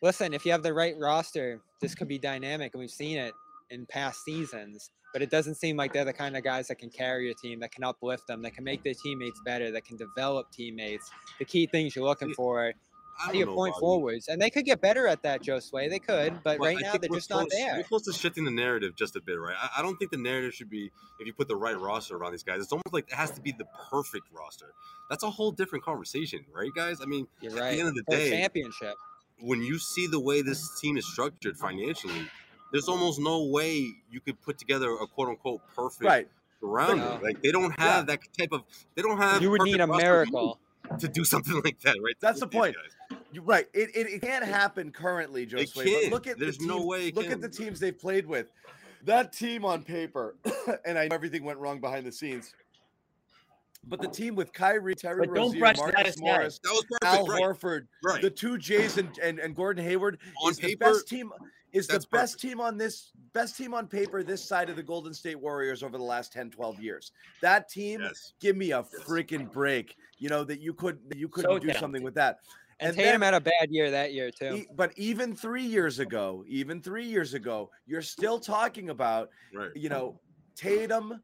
Listen, if you have the right roster, this could be dynamic, and we've seen it in past seasons. But it doesn't seem like they're the kind of guys that can carry a team, that can uplift them, that can make their teammates better, that can develop teammates. The key things you're looking for I to don't your know, point forwards, and they could get better at that, Josue. They could, but But right I now they're we're just not there. We're close to shifting the narrative just a bit, right? I, I don't think the narrative should be if you put the right roster around these guys. It's almost like it has to be the perfect roster. That's a whole different conversation, right, guys? I mean, You're at right. the end of the For day, championship. when you see the way this team is structured financially, there's almost no way you could put together a quote unquote perfect Right. surrounding. No. Like they don't have that type of. They don't have. You would need a roster miracle. To do something <laughs> like that, right? That's With the point. You're right. It, it, it can't happen currently, Joe It Sway, but can't. look at There's the no way it Look can. at the teams they've played with. That team on paper, <coughs> and I know everything went wrong behind the scenes. But the team with Kyrie, Terry But don't Rozier, that Marcus aside. Morris, That was Al right? Horford, Right. the two Jays and, and, and Gordon Hayward On is the best team is the best perfect. team on this best team on paper this side of the Golden State Warriors over the last 10 12 years. That team Yes. give me a Yes. freaking break. You know that you could you couldn't So do something with that. And, And Tatum then- had a bad year that year too. But even three years ago, even three years ago, you're still talking about, Right. you know, Tatum,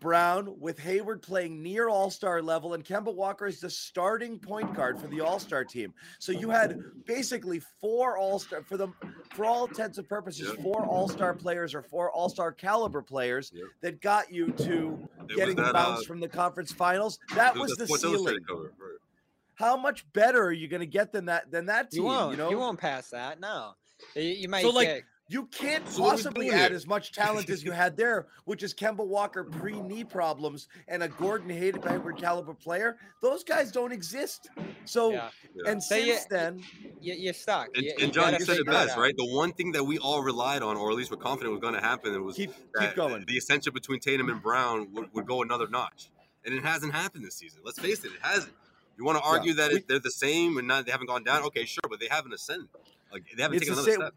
Brown with Hayward playing near All Star level, and Kemba Walker is the starting point guard for the All Star team. So you had basically four All Star for them, for all intents and purposes, Yep. four All Star players or four All Star caliber players Yep. that got you to It getting was that, bounced uh, from the conference finals. That it was the ceiling. Cover, right. How much better are you going to get than that than that team? You won't. know, You won't pass that. No. You, you might So, like, get- You can't So what are we possibly add here? as much talent as you <laughs> had there, which is Kemba Walker pre knee problems and a Gordon Hayward caliber player. Those guys don't exist. So, yeah. Yeah. and So since you- then, You, you're stuck. And, You- and you John, you said it best, right? The one thing that we all relied on, or at least were confident was going to happen, it was keep that keep going. The ascension between Tatum and Brown would, would go another notch, and it hasn't happened this season. Let's face it, it hasn't. You want to argue that we- it, they're the same and not they haven't gone down? Okay, sure, but they haven't ascended. Like they haven't taken another same- step.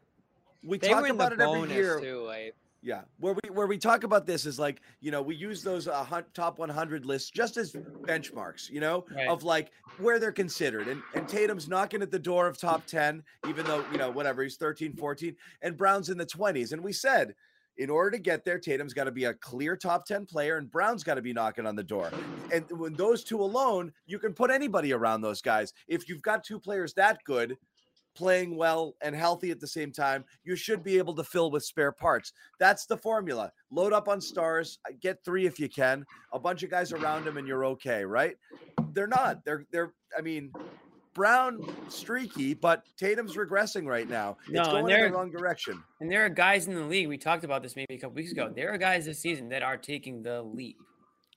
We They talk about it every year. too. Like Yeah, where we where we talk about this is like you know we use those uh, top 100 lists just as benchmarks, you know, Right. of like where they're considered. And and Tatum's knocking at the door of top 10, even though you know whatever he's 13, 14, and Brown's in the 20s. And we said. In order to get there, Tatum's got to be a clear top 10 player and Brown's got to be knocking on the door. And when those two alone, you can put anybody around those guys. If you've got two players that good, playing well and healthy at the same time, you should be able to fill with spare parts. That's the formula. Load up on stars, uh, get three if you can, a bunch of guys around them, and you're okay, right? They're not. They're they're. I mean, Brown streaky, but Tatum's regressing right now. No, it's and going in they're- the wrong direction. And there are guys in the league. We talked about this maybe a couple weeks ago. There are guys this season that are taking the leap,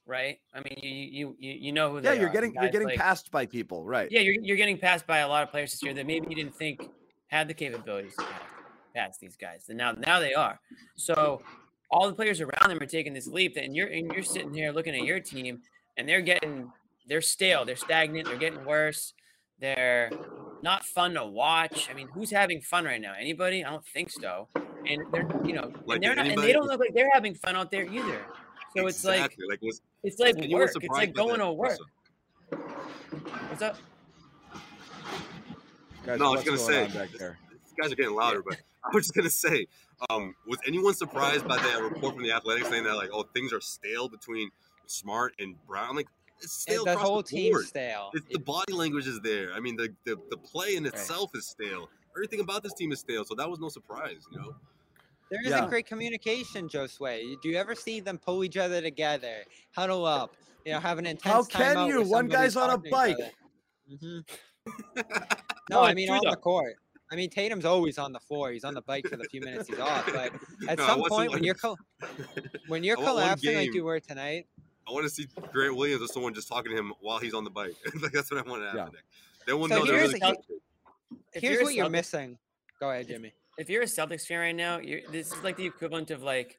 right? I mean, you you you, you know who Yeah, they you're are. getting you're getting like- passed by people, right? Yeah, you're you're getting passed by a lot of players this year that maybe you didn't think had the capabilities to pass- pass these guys, and now now they are. So all the players around them are taking this leap, and you're and you're sitting here looking at your team, and they're getting they're stale, they're stagnant, they're getting worse. They're not fun to watch. I mean, who's having fun right now? Anybody? I don't think so. And they're, you know, Like and they're not, and they don't look like they're having fun out there either. So it's like exactly. like was it's like anyone work. It's like going that to work. What's up? Guys, No, I was gonna going say on back there? these guys are getting louder, but <laughs> I was just gonna say, um, was anyone surprised by that report from the Athletics saying that like, oh, things are stale between Smart and Brown? Like, it's stale the across whole the team's board. stale. It's, the body language is there. I mean, the, the the play in itself is stale. Everything about this team is stale, so that was no surprise, you know. There Yeah. not great communication, Josue. Do you ever see them pull each other together, huddle up, you know, have an intense How can you? One guy's on a talking to each bike. Mhm. <laughs> No, I mean on the court. I mean Tatum's always on the floor. He's on the bike for the few minutes he's off. But <laughs> at No, some point, when you're col- <laughs> when you're I want one collapsing like you were tonight, I want to see Grant Williams or someone just talking to him while he's on the bike. like that's what I want to happen. Yeah. next. They won't So know here's really here's what you're missing. Go ahead, Jimmy. If you're a Celtics fan right now, you're this is like the equivalent of like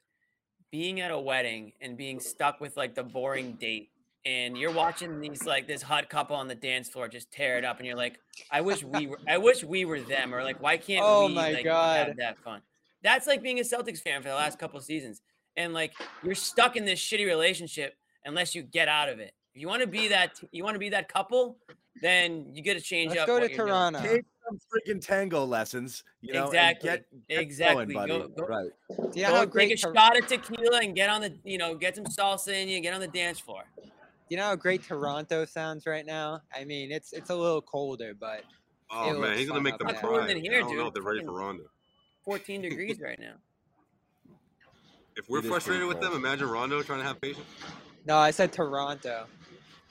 being at a wedding and being stuck with like the boring date. And you're watching these like this hot couple on the dance floor just tear it up, and you're like, I wish we were I wish we were them, or like, why can't Oh we my like God. have that fun? That's like being a Celtics fan for the last couple seasons. And like you're stuck in this shitty relationship unless you get out of it. If you want to be that you want to be that couple, then you get to change Let's up. go what to you're doing. Toronto. Take some freaking tango lessons, you know, Exactly. get, get Exactly. going, buddy. Go- go- right. Do you know Go how take a Tor- shot of tequila and get on the, you know, get some salsa in you, get on the dance floor. you know how great Toronto sounds right now? I mean, it's it's a little colder, but Oh It man, he's gonna make up them there. Cry. than I here, don't know dude. if they're ready for Rondo. 14 degrees <laughs> right now. If we're It is frustrated with them, imagine Rondo trying to have patience. no, I said Toronto,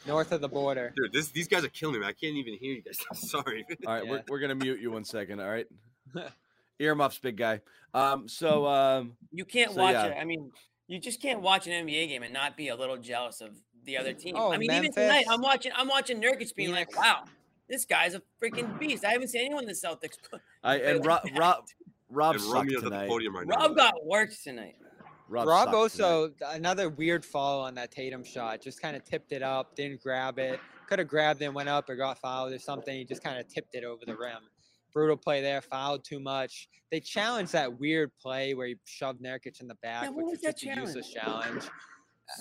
north of the border. Dude, this, these guys are killing me. man. I can't even hear you guys. <laughs> I'm sorry. All right, Yeah. we're, we're gonna mute you one second. All right. <laughs> Earmuffs, big guy. Um, so um, You can't So, watch yeah. it. I mean, you just can't watch an NBA game and not be a little jealous of the other team. Oh, I mean, even tonight, I'm watching. I'm watching Nurkic being like, "Wow, this guy's a freaking beast." I haven't seen anyone in the Celtics. <laughs> I and play Rob like. Rob Rob sucked the tonight. podium right now. Rob got worked tonight. Rob, Rob sucked also another weird fall on that Tatum shot. Just kind of tipped it up, didn't grab it. Could have grabbed and went up or got fouled or something. He just kind of tipped it over the rim. Brutal play there, fouled too much. They challenged that weird play where he shoved Nurkic in the back, what which was was that just a useless challenge. <sighs>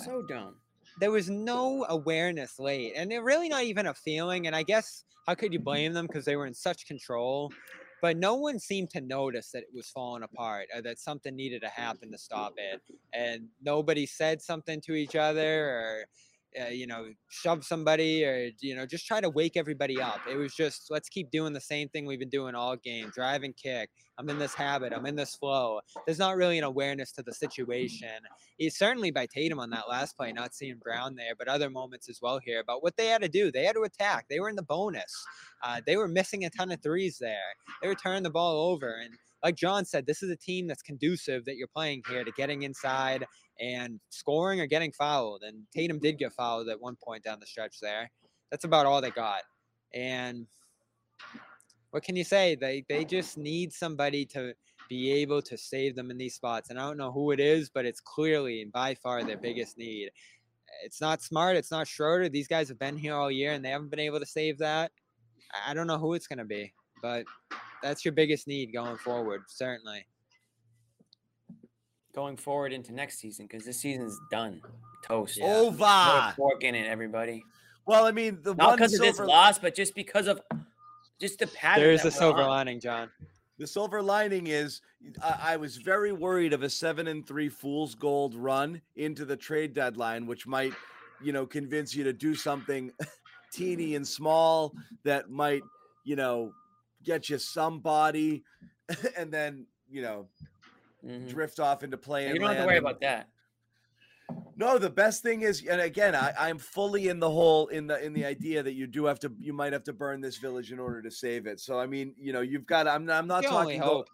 So dumb. There was no awareness late, and they're really not even a feeling. And I guess how could you blame them because they were in such control? But no one seemed to notice that it was falling apart or that something needed to happen to stop it. And nobody said something to each other or, uh, you know, shove somebody or, you know, just try to wake everybody up. It was just, let's keep doing the same thing we've been doing all game drive and kick. I'm in this habit. I'm in this flow. There's not really an awareness to the situation. It's certainly by Tatum on that last play, not seeing Brown there, but other moments as well here about what they had to do. They had to attack. They were in the bonus. Uh, they were missing a ton of threes there. They were turning the ball over. And like John said, this is a team that's conducive that you're playing here to getting inside and scoring or getting fouled. And Tatum did mm-hmm. get fouled at one point down the stretch there. That's about all they got. And what can you say? They they just need somebody to be able to save them in these spots. And I don't know who it is, but it's clearly and by far their biggest need. It's not smart. It's not Schroeder. These guys have been here all year and they haven't been able to save that. I- I don't know who it's going to be, but that's your biggest need going forward, certainly. Going forward into next season because this season's done. Toast. Yeah. Over. a fork in it, everybody. Well, I mean, the Not one because of this silver, loss, but just because of just the pattern. There is a silver on. lining, John. the silver lining is I, I was very worried of a seven and three fool's gold run into the trade deadline, which might, you know, convince you to do something <laughs> teeny and small that might, you know, get you somebody, <laughs> and then you know Mhm. drift off into playing. You don't have to worry about that. No, the best thing is, and again, I, I'm fully in the whole in the in the idea that you do have to, you might have to burn this village in order to save it. So I mean, you know, you've got. I'm I'm not only talking. Go.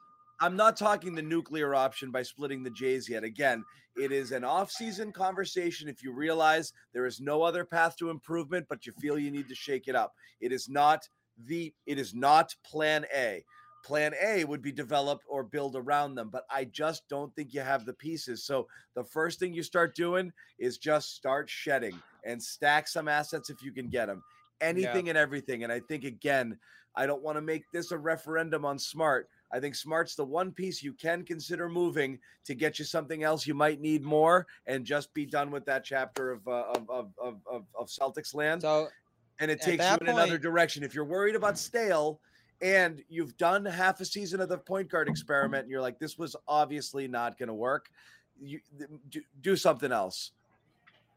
I'm not talking the nuclear option by splitting the Jays yet. Again, it is an off-season conversation. If you realize there is no other path to improvement, but you feel you need to shake it up, it is not the. It is not Plan A. Plan A would be develop or build around them, but I just don't think you have the pieces. So the first thing you start doing is just start shedding and stack some assets if you can get them. Anything and everything. And I think again, I don't want to make this a referendum on smart. I think Smart's the one piece you can consider moving to get you something else you might need more, and just be done with that chapter of uh, of, of, of of Celtics land. So and it takes you in another direction. If you're worried about stale and you've done half a season of the point guard experiment and you're like, this was obviously not going to work, you do, do something else.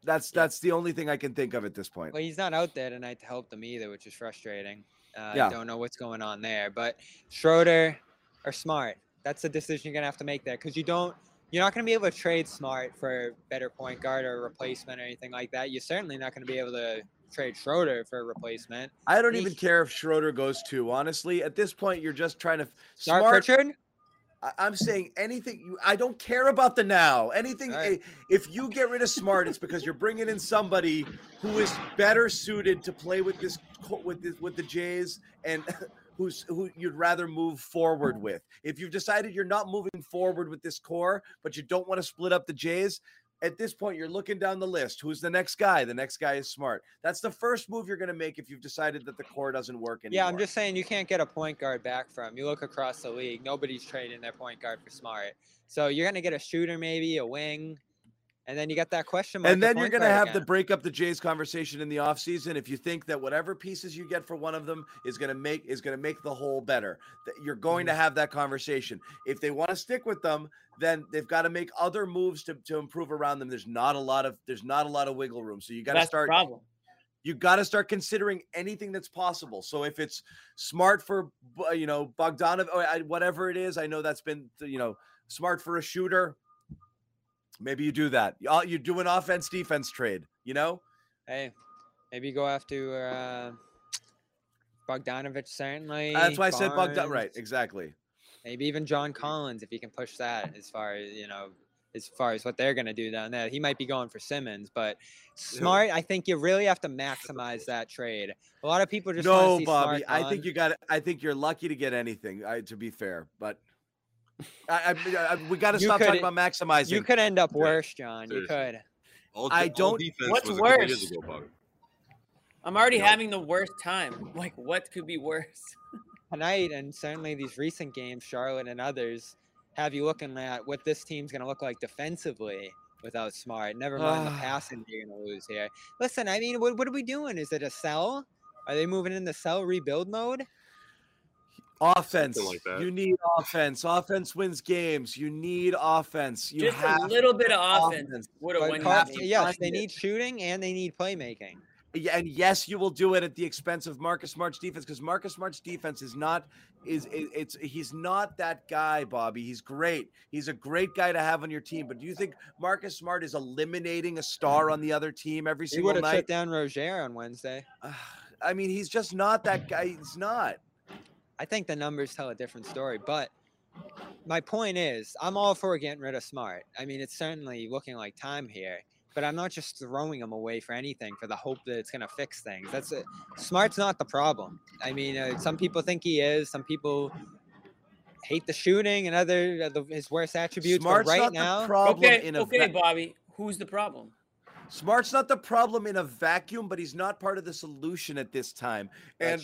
That's that's the only thing I can think of at this point. Well, he's not out there tonight to help them either, which is frustrating. Uh, Yeah. I don't know what's going on there, but Schroeder or Smart, that's the decision you're gonna have to make there because you don't, you're not gonna be able to trade Smart for better point guard or replacement or anything like that. You're certainly not gonna be able to trade Schroeder for a replacement. I don't He- even care if Schroeder goes to. Honestly, at this point, you're just trying to Start smart. Pritchard. I'm saying anything. You, I don't care about the now. Anything. Right. If you get rid of Smart, it's because you're bringing in somebody who is better suited to play with this with this with the Jays and <laughs> who's who you'd rather move forward with. If you've decided you're not moving forward with this core, but you don't want to split up the Jays. At this point, you're looking down the list. Who's the next guy? The next guy is smart. That's the first move you're going to make if you've decided that the core doesn't work anymore. Yeah, I'm just saying you can't get a point guard back from. You look across the league, nobody's trading their point guard for Smart. So you're gonna get a shooter, maybe a wing, and then you got that question mark. And at then you're going to guard have the again. break up the Jays conversation in the offseason if you think that whatever pieces you get for one of them is going to make is going to make the whole better. That you're going Mm-hmm. to have that conversation. If they want to stick with them, then they've got to make other moves to, to improve around them. There's not a lot of there's not a lot of wiggle room. So you got to start problem. you got to start considering anything that's possible. So if it's smart for you know Bogdanov or whatever it is, I know that's been you know smart for a shooter. Maybe you do that. You- You do an offense defense trade. You know. Hey, maybe go after uh, Bogdanovich. Certainly. That's why I said Bogdan. Right, exactly. Maybe even John Collins, if he can push that as far as you know, as far as what they're gonna do down there. He might be going for Simmons, but Smart. I think you really have to maximize that trade. A lot of people just No, see Bobby. I think you got. I think you're lucky to get anything. I, to be fair, but I, I, I, we got to You stop talking about maximizing. you could end up worse, John. You could. All, I don't- defense What's was a couple years worse? ago, I'm already No. having the worst time. <laughs> Like, what could be worse? tonight and certainly these recent games, Charlotte and others, have you looking at what this team's going to look like defensively without Smart. Never mind the <sighs> passing you're going to lose here. Listen, I mean, what, what are we doing? Is it a sell? Are they moving into sell rebuild mode? Offense. like that. You need offense. Offense wins games. You need offense. You Just have a little bit of offense. offense would have But won you Carl- the game. yes, they need shooting and they need playmaking. And yes, you will do it at the expense of Marcus Smart's defense because Marcus Smart's defense is not is it's he's not that guy, Bobby. He's great. He's a great guy to have on your team. But do you think Marcus Smart is eliminating a star on the other team every single He single would have night? shut down Roger on Wednesday. <sighs> I mean, he's just not that guy. He's not. I think the numbers tell a different story. But my point is, I'm all for getting rid of Smart. I mean, it's certainly looking like time here, but I'm not just throwing him away for anything for the hope that it's going to fix things. That's it. Smart's not the problem. I mean, uh, some people think he is. Some people hate the shooting and other uh, the, his worst attributes. Smart's but right not now, the problem Okay, in a okay, va- Bobby. Who's the problem? Smart's not the problem in a vacuum, but he's not part of the solution at this time. And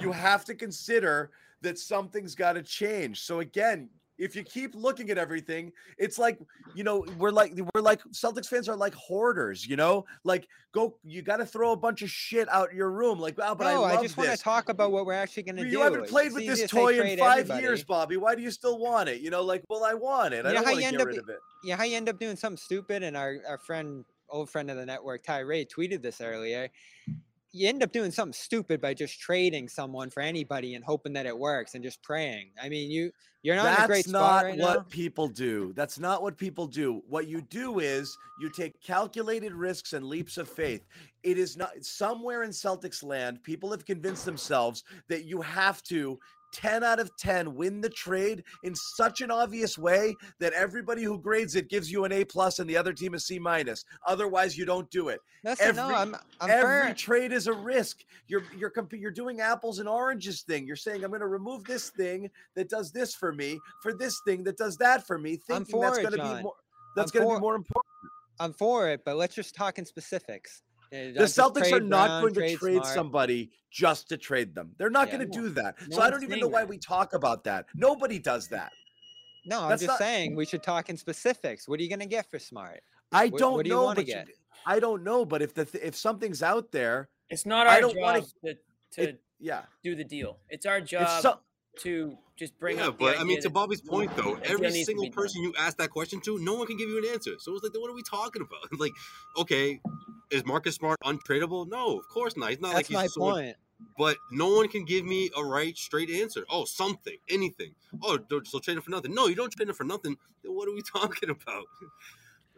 you have to consider that something's got to change. So again, if you keep looking at everything, it's like you know we're like we're like Celtics fans are like hoarders. You know, like go you got to throw a bunch of shit out your room. Like, oh, but I no, love I, just want to talk about what we're actually going to do. You haven't played it's with this to toy in five everybody. years, Bobby. Why do you still want it? You know, like, well, I want it. I don't want to get up rid of it. yeah, how you end up doing something stupid, and our, our friend, old friend of the network, Ty Ray, tweeted this earlier. You end up doing something stupid by just trading someone for anybody and hoping that it works and just praying. I mean, you you're not in a That's great not spot right what now. people do. That's not what people do. What you do is you take calculated risks and leaps of faith. It is not somewhere in Celtics land, people have convinced themselves that you have to 10 out of 10 win the trade in such an obvious way that everybody who grades it gives you an A plus and the other team a C minus. Otherwise, you don't do it. Listen, no, every- I'm I'm Every trade is a risk. You're you're comp- you're doing apples and oranges thing. You're saying I'm going to remove this thing that does this for me for this thing that does that for me, thinking for that's going to be more that's going to be more important. I'm for it, but let's just talk in specifics. The don't Celtics are not Brown, going to trade trade somebody just to trade them. They're not Yeah. going to No. do that. No so I don't even know why that. we talk about that. Nobody does that. No, I'm That's just not- saying we should talk in specifics. What are you gonna get for Smart? I What- don't what do you know, wanna but you- get? I don't know. But if the th- if something's out there, It's not I our don't wanna job to, to it, yeah. do the deal. It's our If job so, to just bring yeah, up. the but I mean, idea to that Bobby's point though, every single be done. person you ask that question to, no one can give you an answer. So it's like, what are we talking about? <laughs> like, okay, is Marcus Smart untradeable? No, of course not. He's not That's like my he's someone- point. But no one can give me a right, straight answer. Oh, something, anything. Oh, so trade him for nothing. No, you don't trade him for nothing. Then what are we <laughs> talking about?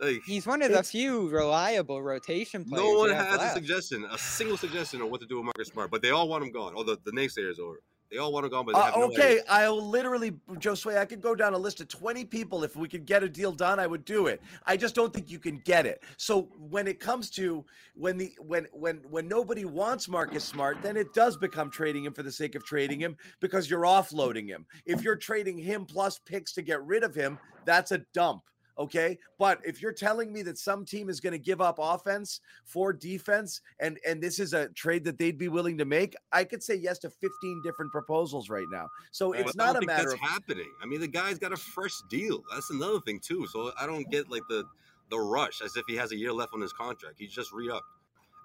like, He's one of the few reliable rotation players. no one has a suggestion, a single suggestion on what to do with Marcus Smart. But they all want him gone. Or the, the naysayers, or they all want him gone. But uh, no okay, idea. I'll literally, Josue, I could go down a list of 20 people. If we could get a deal done, I would do it. I just don't think you can get it. So when it comes to when the when when when nobody wants Marcus Smart, then it does become trading him for the sake of trading him because you're offloading him. If you're trading him plus picks to get rid of him, that's a dump. Okay. But if you're telling me that some team is going to give up offense for defense and and this is a trade that they'd be willing to make, I could say yes to 15 different proposals right now. So But it's I not a think matter that's of happening. I mean, the guy's got a fresh deal. That's another thing too. So I don't get like the the rush as if he has a year left on his contract. He's just re upped.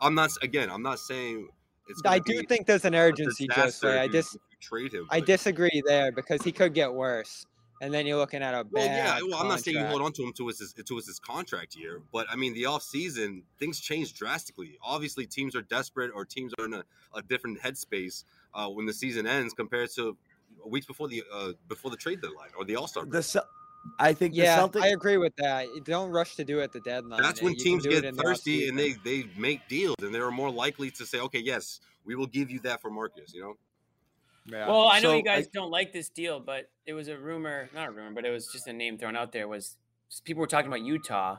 I'm not again. I'm not saying it's. I do think there's an urgency, disaster Josue. I if just trade him. I but- disagree there because he could get worse, and then you're looking at a Well, yeah. Well, I'm not saying you hold on to him to his to his contract year, but I mean the off season things change drastically. Obviously, teams are desperate or teams are in a, a different headspace uh, when the season ends compared to weeks before the uh, before the trade deadline or the All Star. the Cel- I think Yeah, the Celtics I agree with that. Don't rush to do it at the deadline. That's when you teams get in the thirsty and they they make deals and they're more likely to say, okay, yes, we will give you that for Marcus. You know, Yeah. Well, I know So, you I- guys don't like this deal, but it was a rumor, not a rumor, but it was just a name thrown out there. Was people were talking about Utah,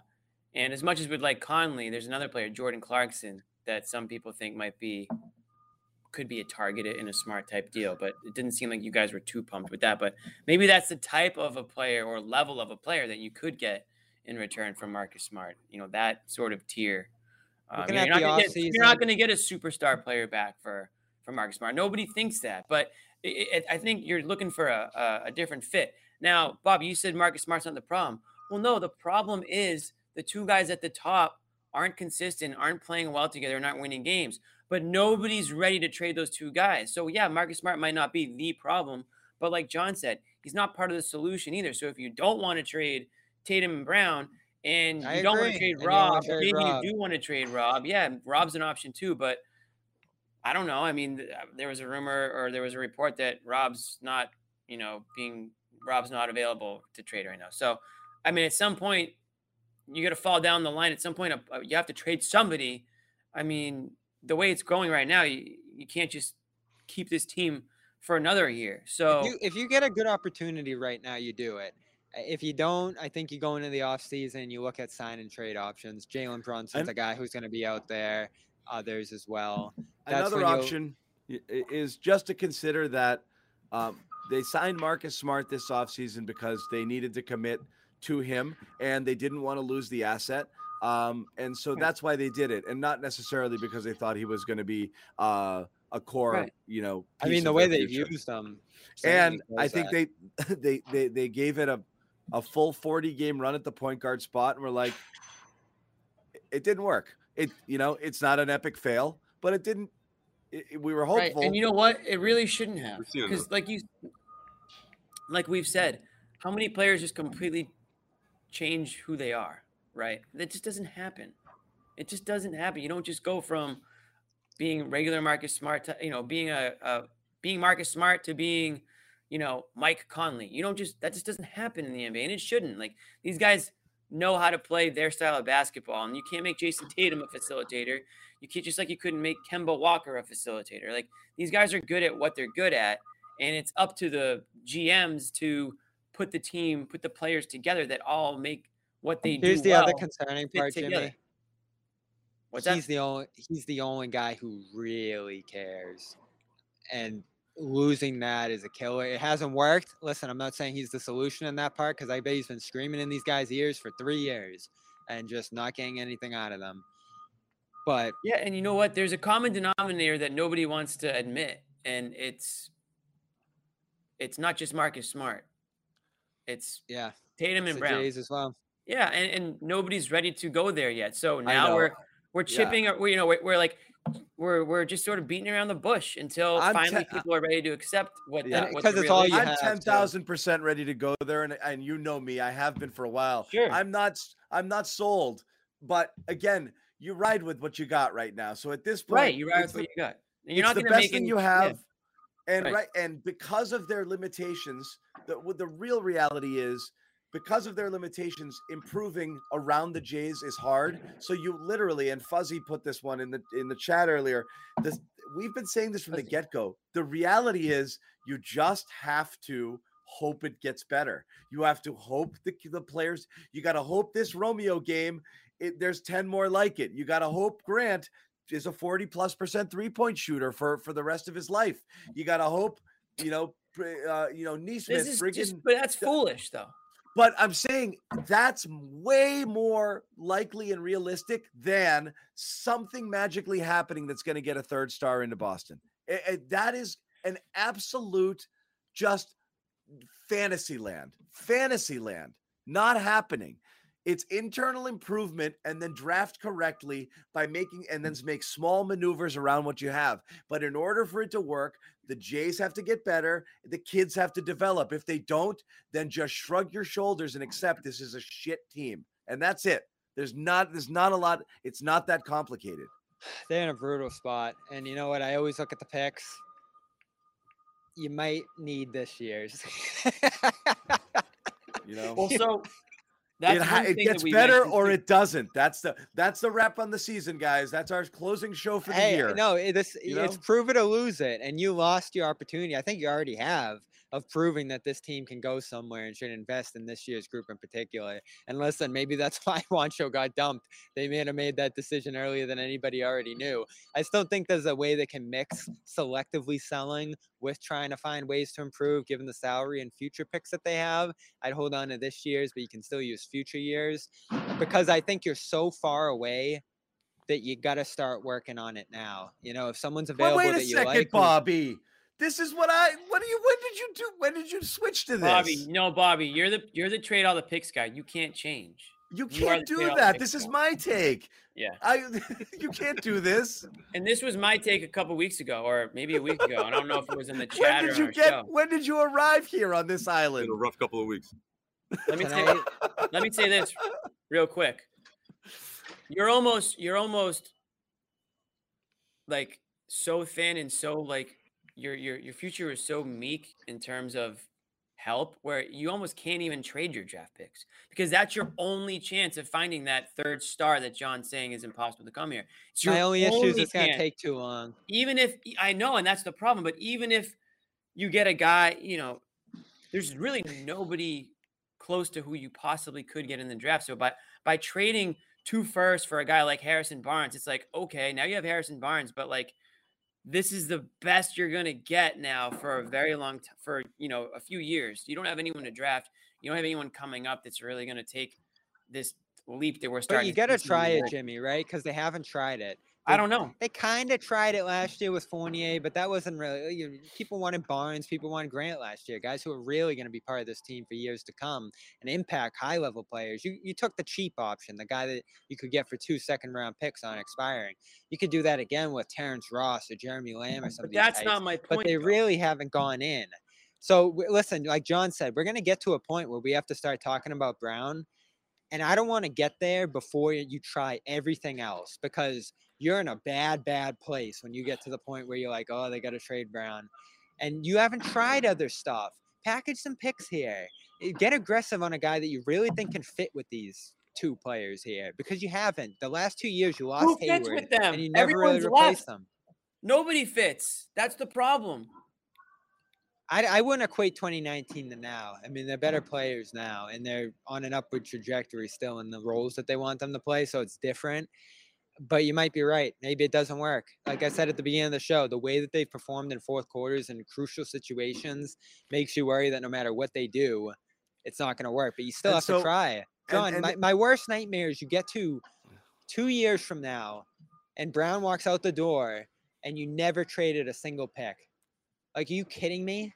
and as much as we'd like Conley, there's another player, Jordan Clarkson, that some people think might be could be a targeted in a smart type deal, but it didn't seem like you guys were too pumped with that. But maybe that's the type of a player or level of a player that you could get in return from Marcus Smart. You know that sort of tier. Um, you know, at you're, not gonna get, you're not going to get a superstar player back for for Marcus Smart. Nobody thinks that, but it, it, I think you're looking for a, a, a different fit. Now, Bob, you said Marcus Smart's not the problem. Well, no, the problem is the two guys at the top aren't consistent, aren't playing well together, and aren't winning games. But nobody's ready to trade those two guys. So yeah, Marcus Smart might not be the problem, but like John said, he's not part of the solution either. So if you don't want to trade Tatum and Brown, and you I don't want to trade and you don't wanna Rob, maybe you do want to trade Rob. Yeah, Rob's an option too, but I don't know. I mean, uh, there was a rumor or there was a report that Rob's not, you know, being Rob's not available to trade right now. So, I mean, at some point, you got to fall down the line. At some point, uh, you have to trade somebody. I mean, the way it's going right now, you, you can't just keep this team for another year. So, If you, if you get a good opportunity right now, you do it. Uh, If you don't, I think you go into the offseason, you look at sign and trade options. Jalen Brunson's And- a guy who's going to be out there, others as well. That's Another option is just to consider that um, they signed Marcus Smart this offseason because they needed to commit to him and they didn't want to lose the asset. Um, and so that's why they did it, and not necessarily because they thought he was going to be uh, a core, Right. you know. I mean, the way they've future. used them. and I think that. they, <laughs> they they they gave it a a full 40 game run at the point guard spot, and we're like, it didn't work. It you know it's not an epic fail, but it didn't. It, it- we were right. hopeful. And you know what? It really shouldn't have. We've seen it Because, like you, like we've said, how many players just completely change who they are, right? That just doesn't happen. It just doesn't happen. You don't just go from being regular Marcus Smart to, you know, being a, a being Marcus Smart to being, you know, Mike Conley. You don't just that just doesn't happen in the NBA, and it shouldn't. Like these guys know how to play their style of basketball, and you can't make Jayson Tatum a facilitator. You can't just like you couldn't make Kemba Walker a facilitator. Like these guys are good at what they're good at, and it's up to the GMs to put the team, put the players together that all make what they Here's do Here's the other concerning part, together. Jimmy. What's he's that? the only he's the only guy who really cares, and losing that is a killer. It hasn't worked. Listen, I'm not saying he's the solution in that part because I bet he's been screaming in these guys' ears for three years and just not getting anything out of them. But Yeah, and you know what? There's a common denominator that nobody wants to admit, and it's it's not just Marcus Smart. It's yeah, Tatum and Brown. Jays as well. Yeah, and, and nobody's ready to go there yet. So now we're we're Yeah. chipping. our- We're, you know, we're, we're like we're we're just sort of beating around the bush until I'm finally te- uh people are ready to accept what Yeah. that what 'Cause the it's all you is. I'm have, ten thousand percent ready to go there, and and you know me, I have been for a while. Sure. I'm not s- I'm not sold, but again, you ride with what you got right now. So at this point, right. you ride right it's with what you got. And you're it's not the best make thing any, you yeah. have, and Right. right. and because of their limitations, the what the real reality is. Because of their limitations, improving around the Jays is hard. So you literally, and Fuzzy put this one in the in the chat earlier. This we've been saying this from the get go. The reality is, you just have to hope it gets better. You have to hope the the players. You got to hope this Romeo game. It, there's ten more like it. You got to hope Grant is a 40 plus percent three point shooter for for the rest of his life. You got to hope, you know, uh, you know, This is friggin' just, but that's foolish though. But I'm saying that's way more likely and realistic than something magically happening that's going to get a third star into Boston. I- I- that is an absolute just fantasy land, fantasy land, not happening. It's internal improvement and then draft correctly by making and then make small maneuvers around what you have. But in order for it to work, the Jays have to get better. The kids have to develop. If they don't, then just shrug your shoulders and accept this is a shit team. And that's it. There's not there's not a lot it's not that complicated. They're in a brutal spot, and you know what? I always look at the picks. You might need this year's. <laughs> You know, Well, so that's it, ha- it gets better or it doesn't. That's the that's the wrap on the season, guys. That's our closing show for the hey, year. no, this you it's know? prove it or lose it, and you lost your opportunity. I think you already have of proving that this team can go somewhere and should invest in this year's group in particular. And listen, maybe that's <laughs> why Juancho got dumped. They may have made that decision earlier than anybody already knew. I still think there's a way they can mix selectively selling with trying to find ways to improve given the salary and future picks that they have. I'd hold on to this year's, but you can still use future years because I think you're so far away that you got to start working on it now. You know, if someone's available wait a that you second, like, Bobby. This is what I what do you when did you do when did you switch to this? Bobby, no, Bobby, you're the you're the trade all the picks guy. You can't change. you you can't the do that. This picks is my take. Yeah. I <laughs> you can't do this. And this was my take a couple weeks ago, or maybe a week ago. I don't know if it was in the <laughs> chat or did you our get show. when did you arrive here on this island? Been a rough couple of weeks. Let me say, let me say this real quick. You're almost you're almost like so thin and so like your your your future is so meek in terms of help where you almost can't even trade your draft picks because that's your only chance of finding that third star that John's saying is impossible to come here. It's your my only issue is it's going to take too long. even if I know, and that's the problem, but even if you get a guy, you know, there's really nobody close to who you possibly could get in the draft. So by by trading two first for a guy like Harrison Barnes, it's like, okay, now you have Harrison Barnes, but like this is the best you're gonna get now for a very long time for you know a few years. You don't have anyone to draft. You don't have anyone coming up that's really gonna take this leap that we're starting But you got to try it. Jimmy, right? Because they haven't tried it. I don't know. They kind of tried it last year with Fournier, but that wasn't really. You know, people wanted Barnes, people wanted Grant last year, guys who are really going to be part of this team for years to come and impact high level players. You you took the cheap option, the guy that you could get for two second round picks on expiring. You could do that again with Terrence Ross or Jeremy Lamb or something. But that's types, not my point. but they though. really haven't gone in. So listen, like John said, we're going to get to a point where we have to start talking about Brown. And I don't want to get there before you try everything else because you're in a bad, bad place when you get to the <sighs> point where you're like, oh, they got to trade Brown. And you haven't tried <sighs> other stuff. Package some picks here. Eh, Get aggressive on a guy that you really think can fit with these two players here because you haven't. The last two years, you lost Who fits Hayward with them? and you never really Everyone's replaced left. them. Nobody fits. That's the problem. I, I wouldn't equate 2019 to now. I mean, they're better players now, and they're on an upward trajectory still in the roles that they want them to play. So it's different. But you might be right. Maybe it doesn't work. Like I said at the beginning of the show, the way that they've performed in fourth quarters in crucial situations makes you worry that no matter what they do, it's not going to work. But you still And have so- to try. John, and my, my worst nightmare is you get to two years from now and Brown walks out the door, and you never traded a single pick. Like, are you kidding me?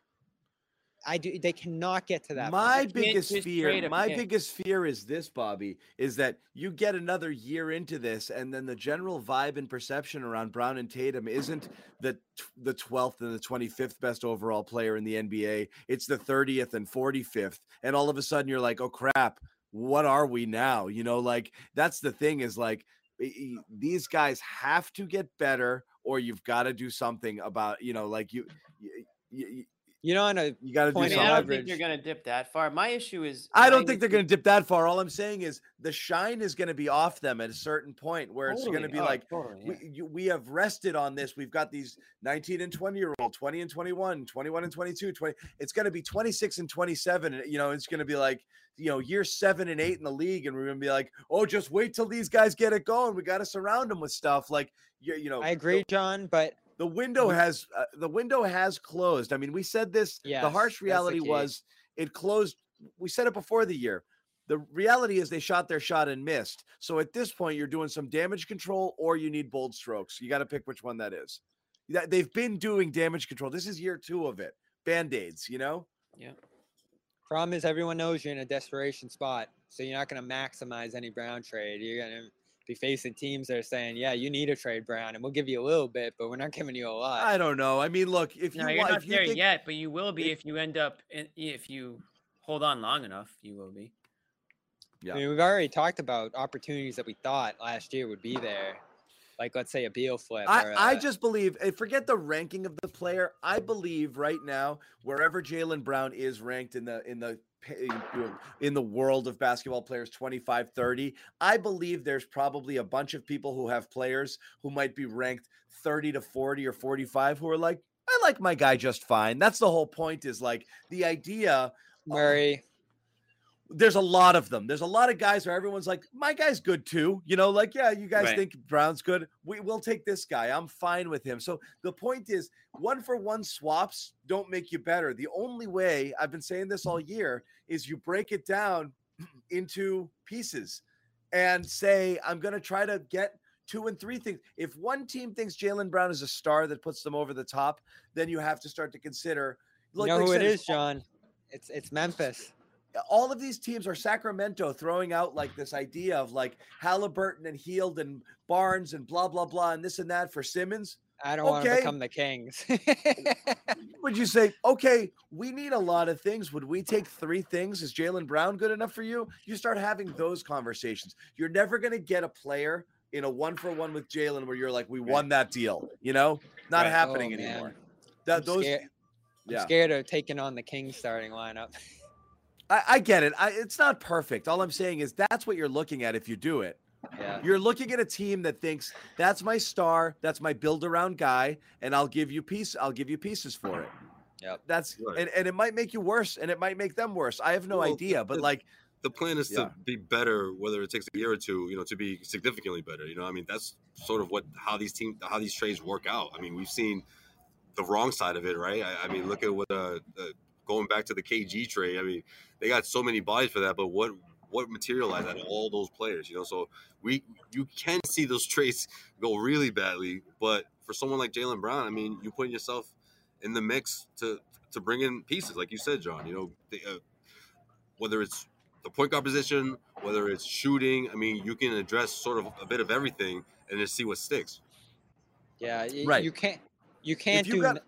I do. They cannot get to that. My biggest fear, my pick. biggest fear is this, Bobby, is that you get another year into this, and then the general vibe and perception around Brown and Tatum isn't the the twelfth and the twenty fifth best overall player in the NBA. It's the thirtieth and forty fifth, and all of a sudden you're like, oh crap, what are we now? You know, like that's the thing is like these guys have to get better, or you've got to do something about you know, like you. you you, You know, on a you got to do Point I, I don't think leverage. you're gonna dip that far. My issue is I don't think they're going to dip that far. All I'm saying is the shine is going to be off them at a certain point where it's going to be Oh, like totally, yeah. we, you, we have rested on this. We've got these 19 and 20 year old, 20 and 21, 21 and 22, 20. It's going to be 26 and 27. And, you know, it's going to be like, you know, year seven and eight in the league. And we're going to be like, oh, just wait till these guys get it going. We got to surround them with stuff. Like, you, you know, I agree, John, but the window has uh, the window has closed. I mean, we said this. Yes, the harsh that's the reality was it closed. We said it before the year. The reality is they shot their shot and missed. So at this point, you're doing some damage control, or you need bold strokes. You got to pick which one that is. That they've been doing damage control. This is year two of it. Band aids, you know. Yeah. problem is everyone knows you're in a desperation spot, so you're not going to maximize any Brown trade. You're going to be facing teams that are saying, "Yeah, you need to trade Brown, and we'll give you a little bit, but we're not giving you a lot." I don't know. I mean, look, if No, you you're want, not if you there think, yet, but you will be if- if you end up in, if you hold on long enough. You will be. Yeah. I mean, we've already talked about opportunities that we thought last year would be there, like let's say a Beal flip. or I, I a- just believe, eh, forget the ranking of the player. I believe right now, wherever Jaylen Brown is ranked in the in the pa- you know, in the world of basketball players 25 30 i believe there's probably a bunch of people who have players who might be ranked 30 to 40 or 45 who are like i like my guy just fine that's the whole point is like the idea Murray. There's a lot of them. There's a lot of guys where everyone's like, my guy's good too. You know, like, yeah, you guys Right. think Brown's good. We will take this guy. I'm fine with him. So the point is, one for one swaps don't make you better. The only way I've been saying this all year is you break it down <clears throat> into pieces and say, I'm going to try to get two and three things. If one team thinks Jaylen Brown is a star that puts them over the top, then you have to start to consider. You like- know like who it said, is, John? It's it's Memphis. All of these teams are Sacramento throwing out like this idea of like Halliburton and Hield and Barnes and blah blah blah and this and that for Simmons. I don't want to become the Kings. Would you say, okay, we need a lot of things? Would we take three things? Is Jaylen Brown good enough for you? You start having those conversations. You're never going to get a player in a one for one with Jaylen where you're like, we won that deal. You know, not Right. Oh, happening Oh, anymore. That I'm those, scared, I'm scared of taking on the Kings starting lineup. <laughs> I, I get it. I, it's not perfect. All I'm saying is that's what you're looking at if you do it. Yeah. You're looking at a team that thinks that's my star, that's my build around guy, and I'll give you piece. I'll give you pieces for it. Yep. That's Right. and, and it might make you worse, and it might make them worse. I have no Well, idea, but like the plan is Yeah. to be better, whether it takes a year or two, you know, to be significantly better. You know, I mean, that's sort of what how these teams, how these trades work out. I mean, we've seen the wrong side of it, right? I, I mean, look at what uh, uh, going back to the KG trade. I mean, they got so many bodies for that, but what what materialized out of all those players? You know, so we you can see those <laughs> trades go really badly, but for someone like Jaylen Brown, I mean, you put yourself in the mix to to bring in pieces, like you said, John. You know, the, uh, whether it's the point guard position, whether it's shooting. I mean, you can address sort of a bit of everything and just see what sticks. Yeah. y- Right. You can't. You can't you do. got, n-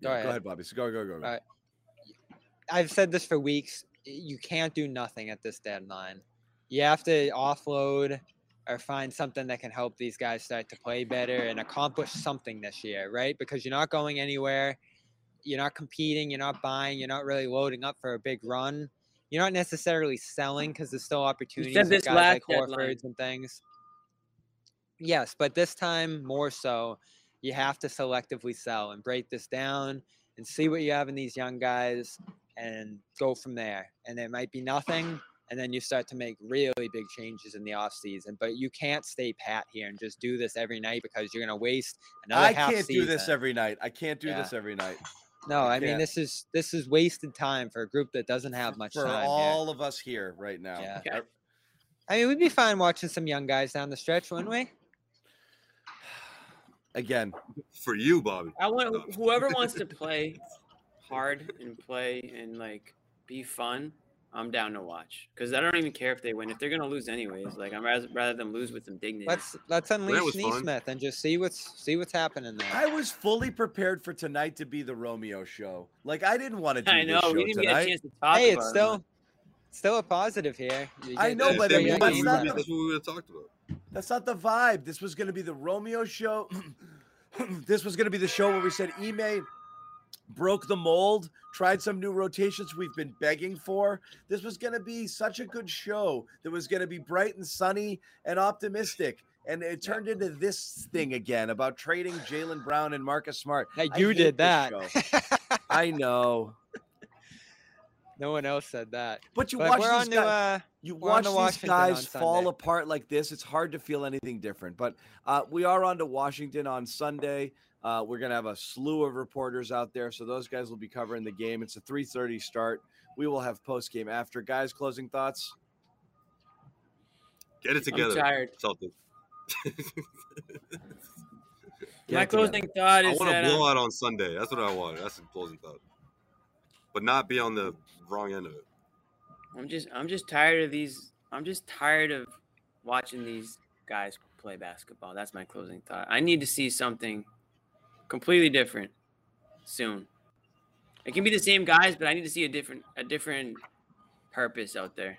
Yeah, Go go ahead. ahead, Bobby. So go go go. go. Uh, I've said this for weeks. You can't do nothing at this deadline. You have to offload or find something that can help these guys start to play better and accomplish something this year, right? Because you're not going anywhere. You're not competing. You're not buying. You're not really loading up for a big run. You're not necessarily selling because there's still opportunities with this guys like deadline. And things. Yes, but this time more so, you have to selectively sell and break this down and see what you have in these young guys and go from there. And there might be nothing, and then you start to make really big changes in the off season. But you can't stay pat here and just do this every night because you're gonna waste another I half can't do this every night. I can't do Yeah. this every night. No, I mean this is this is wasted time for a group that doesn't have much for time. here. all of us here right now. Yeah. Okay. I mean, we'd be fine watching some young guys down the stretch, wouldn't we? Again. For you, Bobby. I want whoever wants to <laughs> play hard and play and like be fun. I'm down to watch because I don't even care if they win. If they're gonna lose anyways, like I'm rather, rather them lose with some dignity. Let's let's unleash was fun. Nesmith and just see what's see what's happening there. I was fully prepared for tonight to be the Romeo show. Like I didn't want to <laughs> do I know this show we didn't tonight. get a chance to talk. hey, about it's it. still still a positive here. You I get- know, but I they mean, won, that's not that's what we would have talked about. That's not the vibe. This was going to be the Romeo show. <clears throat> this was going to be the show where we said Ime broke the mold, tried some new rotations we've been begging for. This was going to be such a good show that was going to be bright and sunny and optimistic. And it turned into this thing again about trading Jaylen Brown and Marcus Smart. Hey, you did that. <laughs> I know. No one else said that. But you But watch we're these on to guys- uh, you watch to these Washington guys on fall apart like this. It's hard to feel anything different. But uh, we are on to Washington on Sunday. Uh, we're gonna have a slew of reporters out there, so those guys will be covering the game. It's a 3:30 start. We will have post game after. Guys, closing thoughts. Get it together. I'm together, tired. Celtics. My closing thought is I want that to blow out on Sunday. That's what I want. That's the closing thought. But not be on the wrong end of it. I'm just I'm just tired of these. I'm just tired of watching these guys play basketball. That's my closing thought. I need to see something completely different soon. It can be the same guys, but I need to see a different a different purpose out there.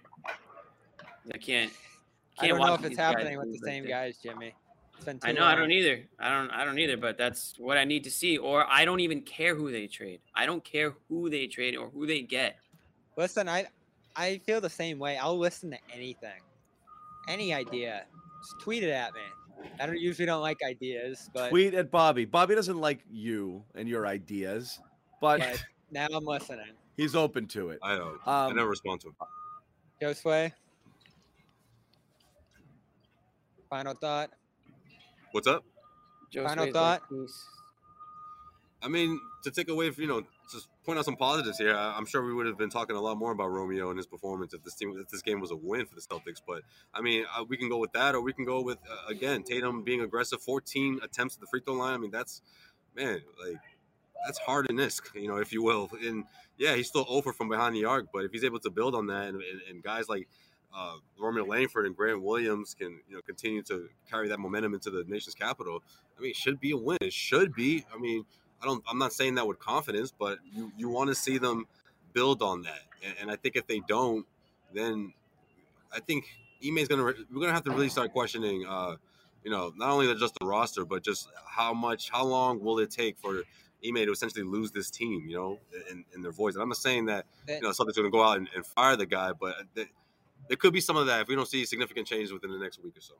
I can't. I can't don't know if it's happening with the same this. guys, Jimmy. It's I know. I don't either. I don't. I don't either. But that's what I need to see. Or I don't even care who they trade. I don't care who they trade or who they get. Listen, I I feel the same way. I'll listen to anything, any idea. Just tweet it at me. I don't usually don't like ideas, but, Tweet at Bobby. Bobby doesn't like you and your ideas, but but now I'm listening. <laughs> he's open to it. I know. I Um, never respond to him. Josue. Final thought. What's up? Joe Final thought? like, I mean, to take away, from, you know, just point out some positives here. I- I'm sure we would have been talking a lot more about Romeo and his performance if this team, if this game was a win for the Celtics. But I mean, uh, we can go with that, or we can go with uh, again Tatum being aggressive, 14 attempts at the free throw line. I mean, that's man, like that's hard in this, you know, if you will. And yeah, he's still over from behind the arc, but if he's able to build on that, and, and, and guys like uh, Romeo Langford and Grant Williams can you know continue to carry that momentum into the nation's capital. I mean, it should be a win. It should be. I mean, I don't. I'm not saying that with confidence, but you you want to see them build on that, and, and I think if they don't, then I think Ime's gonna re- we're gonna have to really start questioning. Uh, you know, not only just the roster, but just how much, how long will it take for Ime to essentially lose this team? You know, in, in their voice. And I'm not saying that you know something's going to go out and, and fire the guy, but there could be some of that if we don't see significant changes within the next week or so.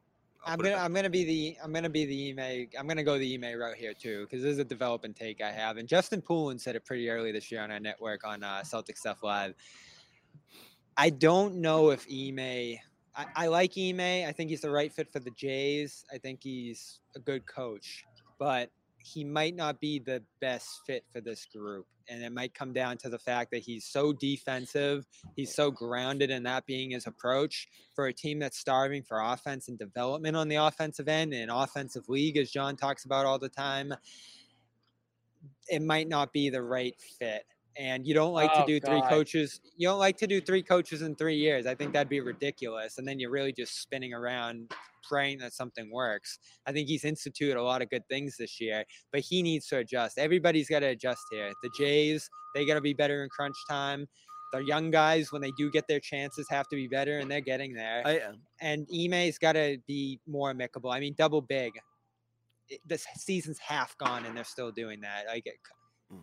I'll I'm gonna I'm gonna be the I'm gonna be the email I'm gonna go the email route here too because this is a developing take I have and Justin Poulin said it pretty early this year on our network on uh, Celtic Stuff Live. I don't know if Ime. I, I like Ime. I think he's the right fit for the Jays. I think he's a good coach, but he might not be the best fit for this group. And it might come down to the fact that he's so defensive. He's so grounded in that being his approach for a team that's starving for offense and development on the offensive end and an offensive league, as John talks about all the time. It might not be the right fit. And you don't like Oh, to do three coaches. You don't like to do three coaches in three years. I think that'd be ridiculous. And then you're really just spinning around praying that something works. I think he's instituted a lot of good things this year, but he needs to adjust. Everybody's got to adjust here. The Jays, they got to be better in crunch time. The young guys, when they do get their chances, have to be better, and they're getting there. I, uh, and Ime's got to be more amicable. I mean, double big. This season's half gone, and they're still doing that. Like, c-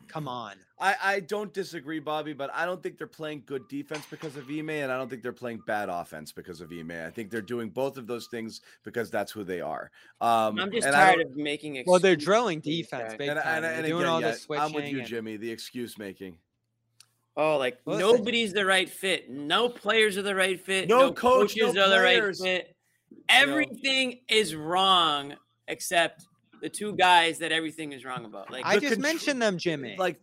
come on. I, I don't disagree, Bobby, but I don't think they're playing good defense because of Ime, and I don't think they're playing bad offense because of Ime. I think they're doing both of those things because that's who they are. Um, I'm just and tired don't- of making. Excuses. Well, they're drilling defense, guys. big and, time. and, They're and doing again, all yeah, the switching. I'm with you, and- Jimmy. The excuse making. Oh, like Listen. nobody's the right fit. No players are the right fit. No coach, no coaches are the right fit. Everything is wrong except the two guys that everything is wrong about. Like I just contr- mentioned them, Jimmy. Like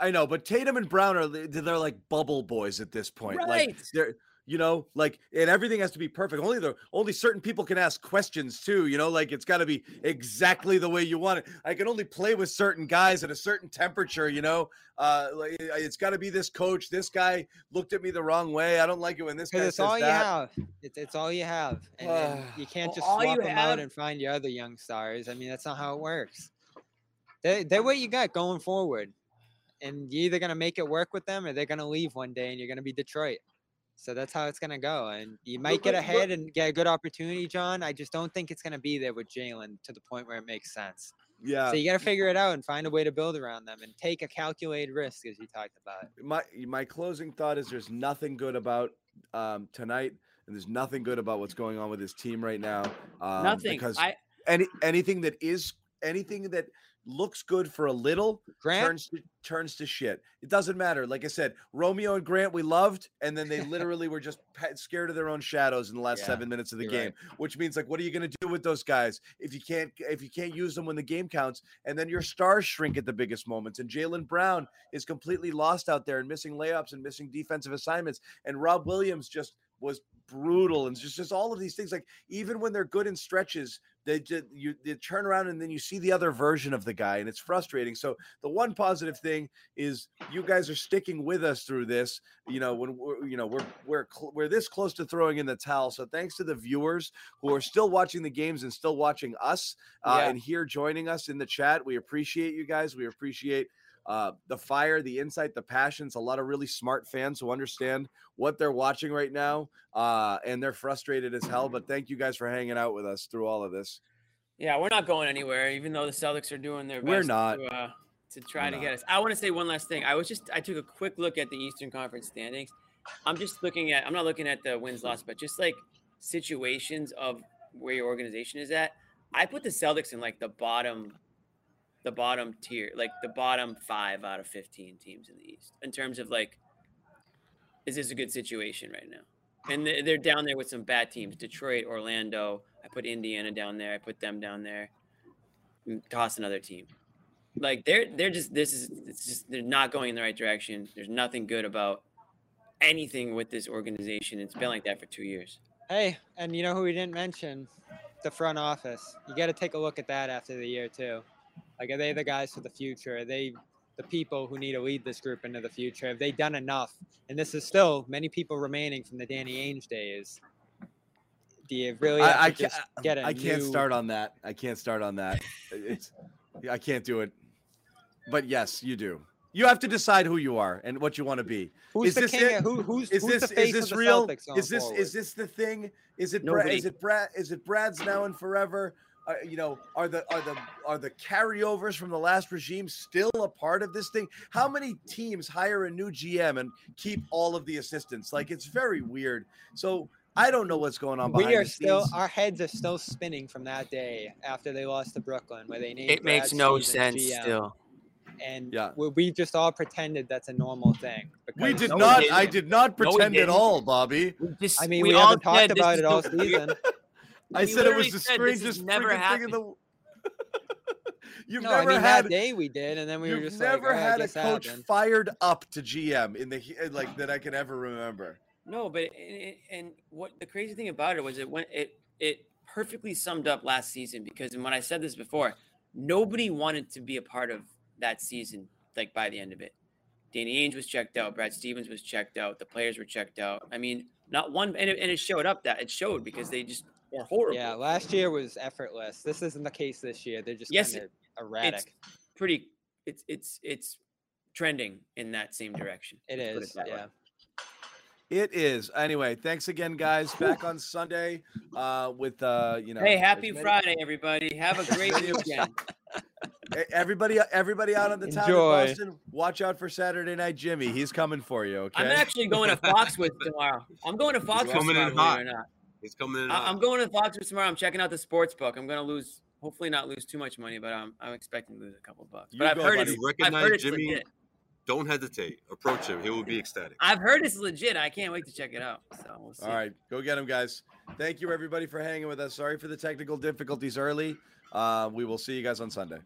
I know, but Tatum and Brown are they're like bubble boys at this point. Like Right. they're you know, like and everything has to be perfect. Only the only certain people can ask questions too, you know, like it's got to be exactly the way you want it. I can only play with certain guys at a certain temperature, you know. Uh, like it's got to be this coach. This guy looked at me the wrong way. I don't like it when this guy it's says all you that. have. It's, it's all you have, <sighs> and, and you can't just swap them have- out and find your other young stars. I mean, that's not how it works. They, they're what you got going forward, and you're either gonna make it work with them, or they're gonna leave one day, and you're gonna be Detroit. So that's how it's gonna go, and you might get ahead and get a good opportunity, John. I just don't think it's gonna be there with Jaylen to the point where it makes sense. Yeah, So you got to figure it out and find a way to build around them and take a calculated risk, as you talked about. my my closing thought is there's nothing good about um, tonight, and there's nothing good about what's going on with his team right now. Um, Nothing. because I any anything that is anything that looks good for a little Grant, turns to, turns to shit. It doesn't matter. Like I said, Romeo and Grant we loved, and then they <laughs> literally were just scared of their own shadows in the last Yeah, seven minutes of the game. right. Which means like, what are you going to do with those guys if you can't if you can't use them when the game counts? And then your stars shrink at the biggest moments. And Jaylen Brown is completely lost out there and missing layups and missing defensive assignments. And Rob Williams just was brutal and just just all of these things like even when they're good in stretches they just you they turn around and then you see the other version of the guy and it's frustrating. So the one positive thing is you guys are sticking with us through this you know when we're you know we're we're cl- we're this close to throwing in the towel. So thanks to the viewers who are still watching the games and still watching us uh, Yeah. and here joining us in the chat we appreciate you guys. We appreciate uh, the fire, the insight, the passions. A lot of really smart fans who understand what they're watching right now, uh, and they're frustrated as hell. But thank you guys for hanging out with us through all of this. Yeah, we're not going anywhere, even though the Celtics are doing their best We're not. to, uh, to try We're to not. get us. I want to say one last thing. I was just I took a quick look at the Eastern Conference standings. I'm just looking at I'm not looking at the wins loss, but just like situations of where your organization is at. I put the Celtics in like the bottom the bottom tier, like the bottom 5 out of 15 teams in the East in terms of like is this a good situation right now? And they- they're down there with some bad teams Detroit, Orlando. I put Indiana down there. I put them down there. Mm, Toss another team. Like they're they're just this is it's just they're not going in the right direction. There's nothing good about anything with this organization. It's been like that for two years. Hey, and you know who we didn't mention? The front office. You got to take a look at that after the year too. Like, are they the guys for the future? Are they the people who need to lead this group into the future? Have they done enough? And this is still many people remaining from the Danny Ainge days. Do you really have I, I to can't. just get a I can't new- start on that. I can't start on that. It's. I can't do it. But yes, you do. You have to decide who you are and what you want to be. Who's is the this king? it? Who, who's Is who's this the face is this of the real? Celtics Is this forward? is this the thing? Is it Brad? Is it Brad? Is it Brad's now and forever? Uh, you know, are the are the are the carryovers from the last regime still a part of this thing? How many teams hire a new GM and keep all of the assistants? Like it's very weird. So I don't know what's going on behind we are the still our heads are still spinning from that day after they lost to Brooklyn, where they named It makes no Stevens sense GM. still. and Yeah. we, we just all pretended that's a normal thing. We did No, not. didn't. I did not No, pretend at all, Bobby. We just, I mean, we, we, all haven't talked about it all <laughs> season. I said it was the said this has strangest never freaking thing in happened. the. <laughs> You've no, I never mean had. that day we did, and then we were You've just never like, "Oh, I had a coach happened." fired up to GM in the eh, like that I can ever remember. No, but it, it, and what the crazy thing about it was it went it it perfectly summed up last season because and when I said this before, nobody wanted to be a part of that season. Like by the end of it, Danny Ainge was checked out, Brad Stevens was checked out, the players were checked out. I mean, not one, and it, and it showed up that it showed because they just were horrible. Yeah, last year was effortless. This isn't the case this year. They're just Yes, kind of erratic. pretty. It's it's it's trending in that same direction. It let's put is, that way. yeah. It is. Anyway, thanks again, guys. Back on Sunday uh, with uh, you know. Hey, happy many- Friday, everybody! Have a great weekend. Everybody, everybody out on the town Enjoy. of Boston, watch out for Saturday Night Jimmy. He's coming for you. Okay. I'm actually going to Foxwoods tomorrow. I'm going to Foxwoods coming in believe it hot. or not. He's coming in. I, I'm going to the Foxwoods tomorrow. I'm checking out the sports book. I'm going to lose, hopefully not lose too much money, but I'm, I'm expecting to lose a couple bucks. You But I've heard buddy. it's, You I've heard it's Jimmy? legit. Don't hesitate. Approach him. He will be ecstatic. I've heard it's legit. I can't wait to check it out. So we'll see. All right, go get him, guys. Thank you, everybody, for hanging with us. Sorry for the technical difficulties early. Uh, we will see you guys on Sunday.